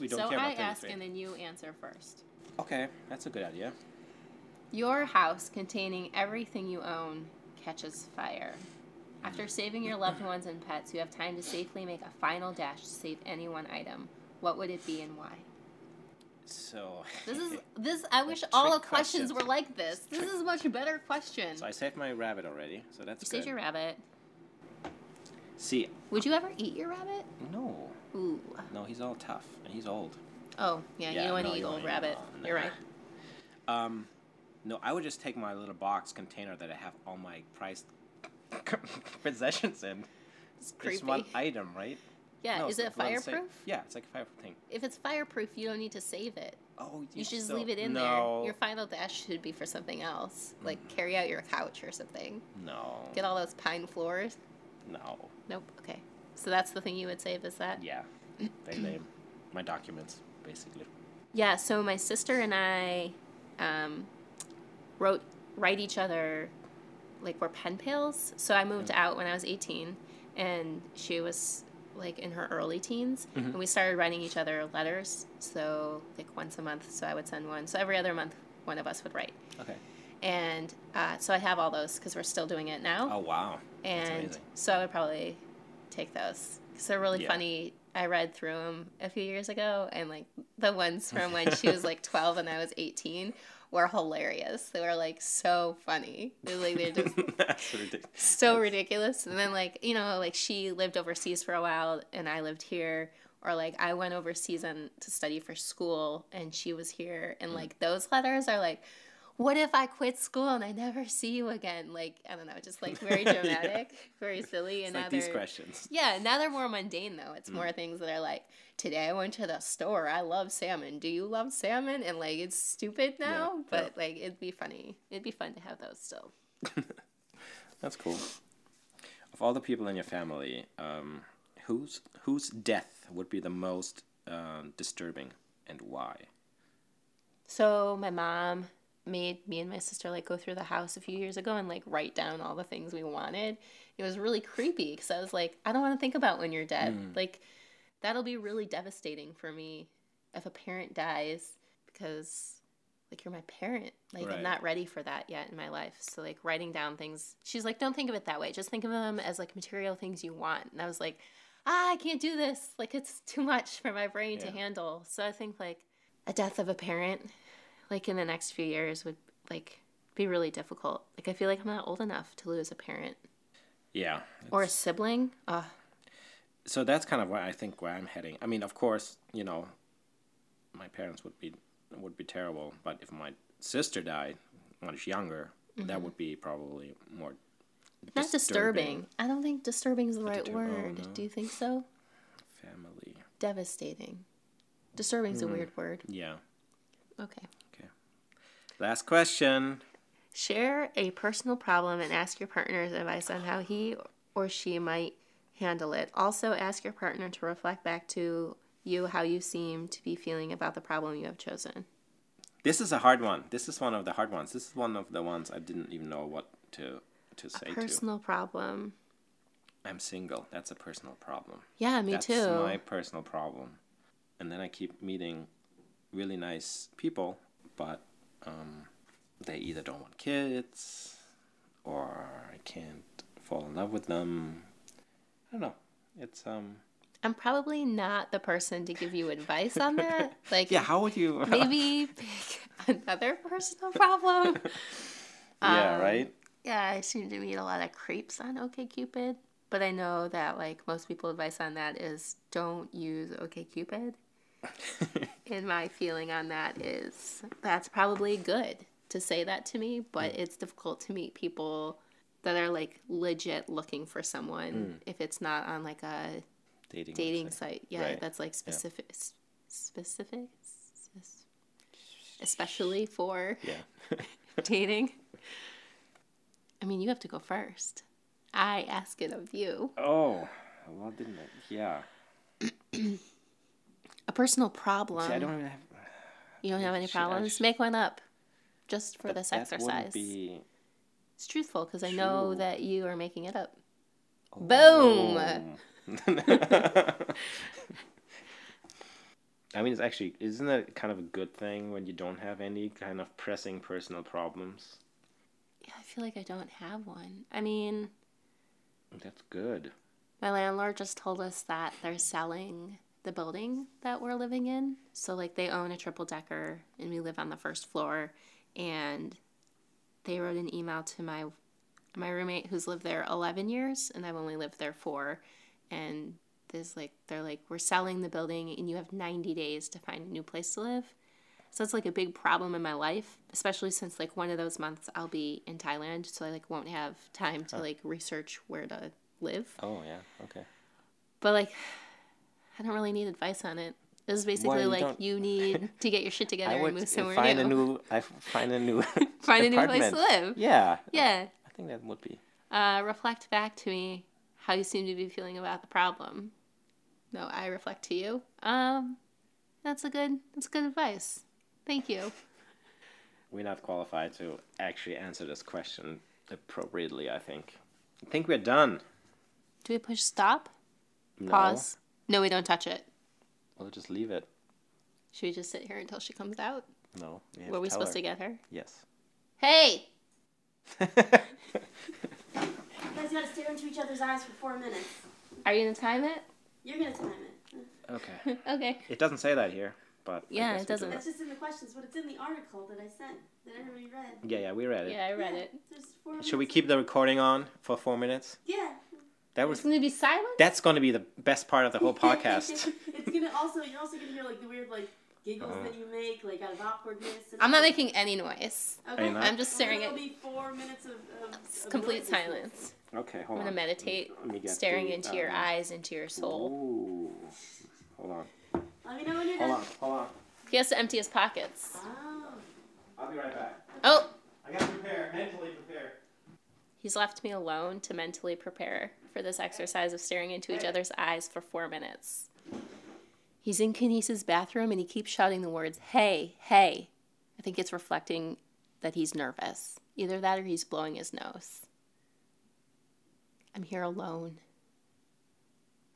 We don't so care about I ask and then you answer first. Okay, that's a good idea. Your house containing everything you own catches fire. After mm. saving your loved ones and pets, you have time to safely make a final dash to save any one item. What would it be and why? So. This is this. I wish all the questions questions. were like this. This is a much better question. so I saved my rabbit already, so that's You good. saved your rabbit. See, Would you ever eat your rabbit? no, Ooh. no, he's all tough and he's old. Oh yeah, you don't want to eat old rabbit. You're right. Um, no, I would just take my little box container that I have all my prized possessions in. It's It's one item, right? Yeah, No, is it fireproof? Yeah, it's like a fireproof thing. If it's fireproof, you don't need to save it. Oh, You should just leave it in no, there. Your final dash should be for something else, like Mm. carry out your couch or something. No. Get all those pine floors. No. Nope. Okay. So that's the thing you would save is that? Yeah. They name my documents, basically. Yeah. So my sister and I um, wrote write each other like we're pen pals. So I moved out when I was 18, and she was like in her early teens, and we started writing each other letters. So like once a month. So I would send one. So every other month, one of us would write. Okay. And uh, so I have all those because we're still doing it now. Oh, wow. And so I would probably take those because they're really Yeah. funny. I read through them a few years ago, and like the ones from when she was like 12 and I was 18 were hilarious. They were like so funny. They're like they're just ridiculous. so ridiculous. And then like you know like she lived overseas for a while and I lived here. Or like I went overseas and to study for school and she was here Mm. and like those letters are like, what if I quit school and I never see you again? Like I don't know, just like very Yeah. dramatic, very silly. It's And like these questions. yeah, now they're more mundane though. Mm. It's more things that are like, today I went to the store. I love salmon. Do you love salmon? And like it's stupid now, yeah. but like it'd be funny. It'd be fun to have those still. That's cool. Of all the people in your family, um, whose whose death would be the most uh, disturbing and why? So my mom made me and my sister like go through the house a few years ago and like write down all the things we wanted. It was really creepy because I was like, I don't want to think about when you're dead. Mm. Like that'll be really devastating for me if a parent dies because like you're my parent. Like Right. I'm not ready for that yet in my life. So like writing down things. She's like, don't think of it that way. Just think of them as like material things you want. And I was like, ah, I can't do this. Like it's too much for my brain to handle. So I think like a death of a parent like in the next few years would like be really difficult. Like I feel like I'm not old enough to lose a parent Yeah. or a sibling. Uh, so that's kind of where I think where I'm heading. I mean, of course, you know, my parents would be would be terrible, but if my sister died much younger, that would be probably more not disturbing. I don't think disturbing is the right Disturb- oh, word. no. Do you think so? family. Devastating. Disturbing is a weird word. Yeah. Okay. Last question. Share a personal problem and ask your partner's advice on how he or she might handle it. Also, ask your partner to reflect back to you how you seem to be feeling about the problem you have chosen. This is a hard one. This is one of the hard ones. This is one of the ones I didn't even know what to to say to. Personal problem. I'm single. That's a personal problem. Yeah, me That's too. That's my personal problem. And then I keep meeting really nice people, but um, they either don't want kids or I can't fall in love with them. I don't know. It's um I'm probably not the person to give you advice on that. Like, yeah. How would you? maybe pick another personal problem. yeah. um, right. Yeah, I seem to meet a lot of creeps on OkCupid, but I know that like most people advice on that is don't use OkCupid. and my feeling on that is that's probably good to say that to me, but mm. it's difficult to meet people that are like legit looking for someone mm. if it's not on like a Dating. dating website. site. Yeah, Right. that's like specific s- specific especially for Yeah. dating. I mean, you have to go first. I ask it of you. oh. Well, didn't I? Yeah. A personal problem. See, I don't even have. you don't have any problems? Make one up. Just for this that exercise. be. It's truthful because I know that you are making it up. Oh. Boom! I mean, it's actually isn't it kind of a good thing when you don't have any kind of pressing personal problems? Yeah, I feel like I don't have one. I mean, That's good. My landlord just told us that they're selling the building that we're living in. So, like, they own a triple decker and we live on the first floor. And they wrote an email to my my roommate who's lived there 11 years and I've only lived there 4 and there's like they're like we're selling the building and you have 90 days to find a new place to live. So it's like a big problem in my life, especially since like one of those months I'll be in Thailand, so I like won't have time to like research where to live. Oh yeah. Okay. But like, I don't really need advice on it. This is basically you like don't- you need to get your shit together and move somewhere find new. a new. I find a new. Find a new place to live. Yeah. Yeah. I think that would be. Uh, reflect back to me how you seem to be feeling about the problem. No, I reflect to you. Um, that's a good. That's good advice. Thank you. We're not qualified to actually answer this question appropriately. I think. I think we're done. Do we push stop? No. Pause. No, we don't touch it. We'll just leave it. Should we just sit here until she comes out? No. We Were we supposed her. to get her? Yes. Hey! You guys gotta stare into each other's eyes for four minutes. Are you gonna time it? You're gonna time it. okay. Okay. It doesn't say that here, but Yeah, it doesn't. That's just in the questions, but it's in the article that I sent that everybody read. Yeah, yeah, we read it. Yeah, I read it. There's four Should we keep the recording on for four minutes? Yeah. That It's was. gonna be silent. That's going to be the best part of the whole podcast. it's gonna also you're also gonna hear like the weird like giggles Uh. that you make like out of awkwardness. and I'm not stuff. making any noise. Okay. Not? I'm just staring It'll at be four minutes of, of, s- of complete silence. okay, hold on. I'm on. gonna meditate, Let me get staring the, into your um, eyes, into your soul. Ooh. Hold on. Let me know when you're Hold done. on. Hold on. He has to empty his pockets. Oh. I'll be right back. Oh, I gotta prepare. Mentally prepare. He's left me alone to mentally prepare for this exercise of staring into each other's eyes for four minutes. He's in Kenise's bathroom and he keeps shouting the words, hey, hey. I think it's reflecting that he's nervous. Either that or he's blowing his nose. I'm here alone.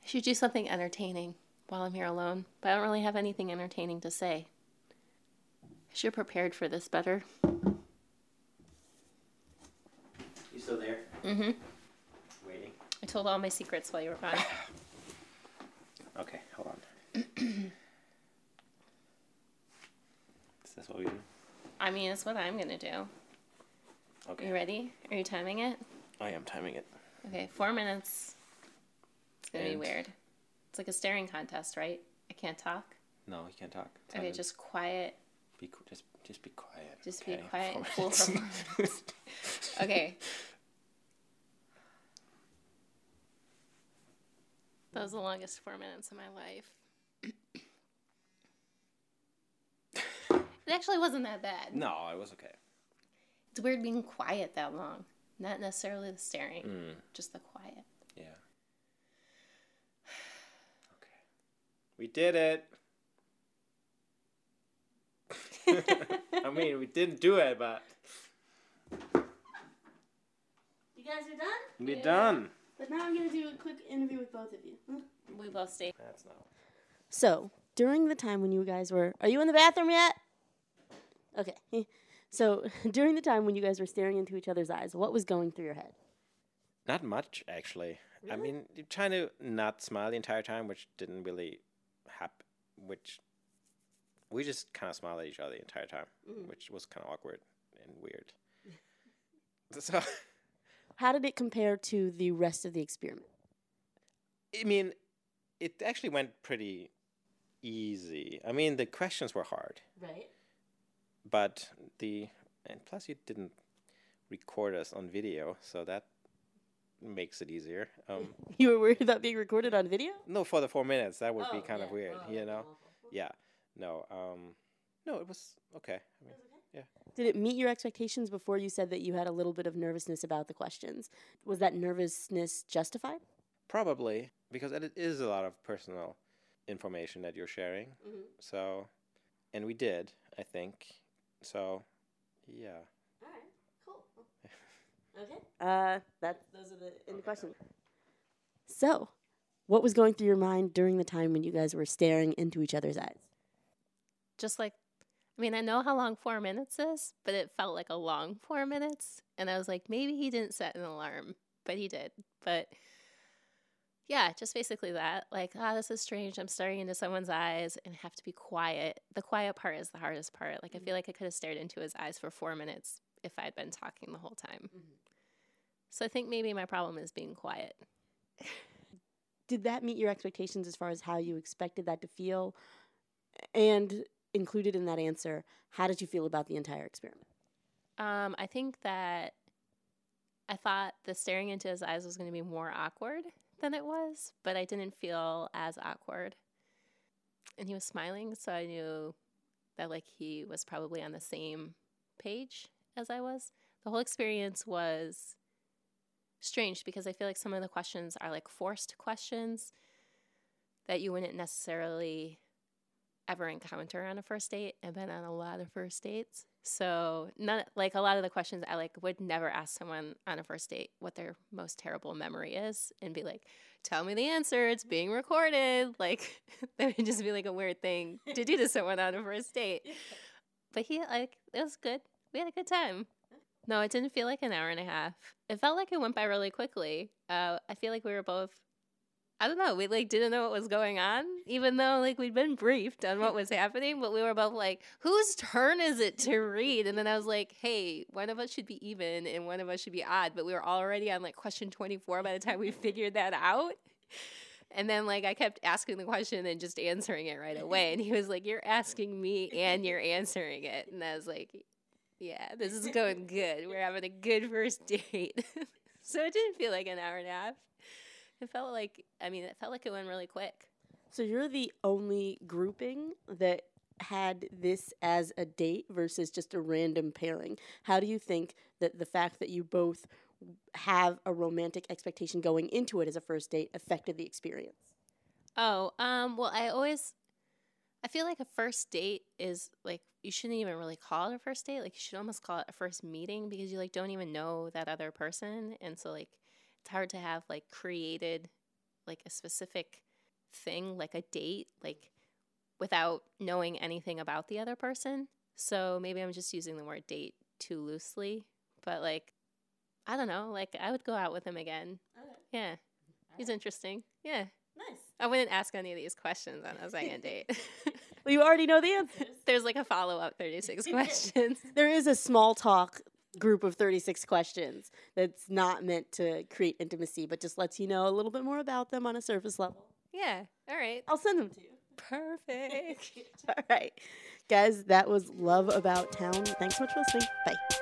I should do something entertaining while I'm here alone, but I don't really have anything entertaining to say. I should have prepared for this better. You still there? Mm-hmm. Waiting. I told all my secrets while you were gone. Okay, hold on. Is this what we do? I mean, it's what I'm gonna do. Okay. you ready? Are you timing it? I am timing it. Okay, four minutes. It's gonna be weird. It's like a staring contest, right? I can't talk. No, you can't talk. Okay, just quiet. be qu- just just be quiet. Just be okay? quiet Four and cool. Okay. That was the longest four minutes of my life. it actually wasn't that bad. no, it was okay. It's weird being quiet that long. Not necessarily the staring, Mm, just the quiet. yeah. Okay. We did it. I mean, we didn't do it, but You guys are done? we're done. But now I'm going to do a quick interview with both of you. We both stayed. That's not. So, during the time when you guys were. Are you in the bathroom yet? Okay. So, during the time when you guys were staring into each other's eyes, what was going through your head? Not much, actually. Really? I mean, you're trying to not smile the entire time, which didn't really happen. Which we just kind of smiled at each other the entire time, Mm. which was kind of awkward and weird. so, How did it compare to the rest of the experiment? I mean, it actually went pretty easy. I mean, the questions were hard, Right. but the and plus you didn't record us on video, so that makes it easier. Um, You were worried about being recorded on video? no, for the four minutes, that would be Oh, kind of weird, Oh, you know. awful. Yeah, no, um, no, it was okay. I mean, Did it meet your expectations before you said that you had a little bit of nervousness about the questions? Was that nervousness justified? probably because it is a lot of personal information that you're sharing. Mhm. So, and we did, I think. So, yeah. All right, cool. Okay. Uh, that those are the in the question. So, what was going through your mind during the time when you guys were staring into each other's eyes? Just like, I mean, I know how long four minutes is, but it felt like a long four minutes. And I was like, maybe he didn't set an alarm, but he did. But yeah, just basically that. Like, ah, this is strange. I'm staring into someone's eyes and have to be quiet. The quiet part is the hardest part. Like, I feel like I could have stared into his eyes for four minutes if I'd been talking the whole time. So I think maybe my problem is being quiet. Did that meet your expectations as far as how you expected that to feel? And included in that answer, how did you feel about the entire experiment? Um, I think that I thought the staring into his eyes was going to be more awkward than it was, but I didn't feel as awkward. And he was smiling, so I knew that like he was probably on the same page as I was. The whole experience was strange because I feel like some of the questions are like forced questions that you wouldn't necessarily ever encounter on a first date. I've been on a lot of first dates. So none like a lot of the questions I like would never ask someone on a first date what their most terrible memory is and be like, tell me the answer, it's being recorded. Like that would just be like a weird thing to do to someone on a first date. But he like it was good. We had a good time. No, it didn't feel like an hour and a half. It felt like it went by really quickly. Uh, I feel like we were both I don't know. We like didn't know what was going on, even though like we'd been briefed on what was happening. But we were both like, "Whose turn is it to read?" And then I was like, "Hey, one of us should be even, and one of us should be odd." But we were already on like question twenty four by the time we figured that out. And then like I kept asking the question and just answering it right away. And he was like, "You're asking me and you're answering it." And I was like, "Yeah, this is going good. We're having a good first date." so it didn't feel like an hour and a half. It felt like I mean, it felt like it went really quick. So you're the only grouping that had this as a date versus just a random pairing. How do you think that the fact that you both have a romantic expectation going into it as a first date affected the experience? Oh, um, well, I always, I feel like a first date is like you shouldn't even really call it a first date. Like you should almost call it a first meeting because you like don't even know that other person, and so like it's hard to have like created like a specific thing like a date like without knowing anything about the other person. So maybe I'm just using the word date too loosely, but like I don't know, like I would go out with him again. Yeah. He's interesting. Yeah. Nice. I wouldn't ask any of these questions on a second date. well, you already know the answers. There's like a follow up 36 questions. There is a small talk group of 36 questions that's not meant to create intimacy, but just lets you know a little bit more about them on a surface level. Yeah. All right. I'll send them to you. Perfect. All right. Guys, that was Love About Town. Thanks so much for listening. Bye.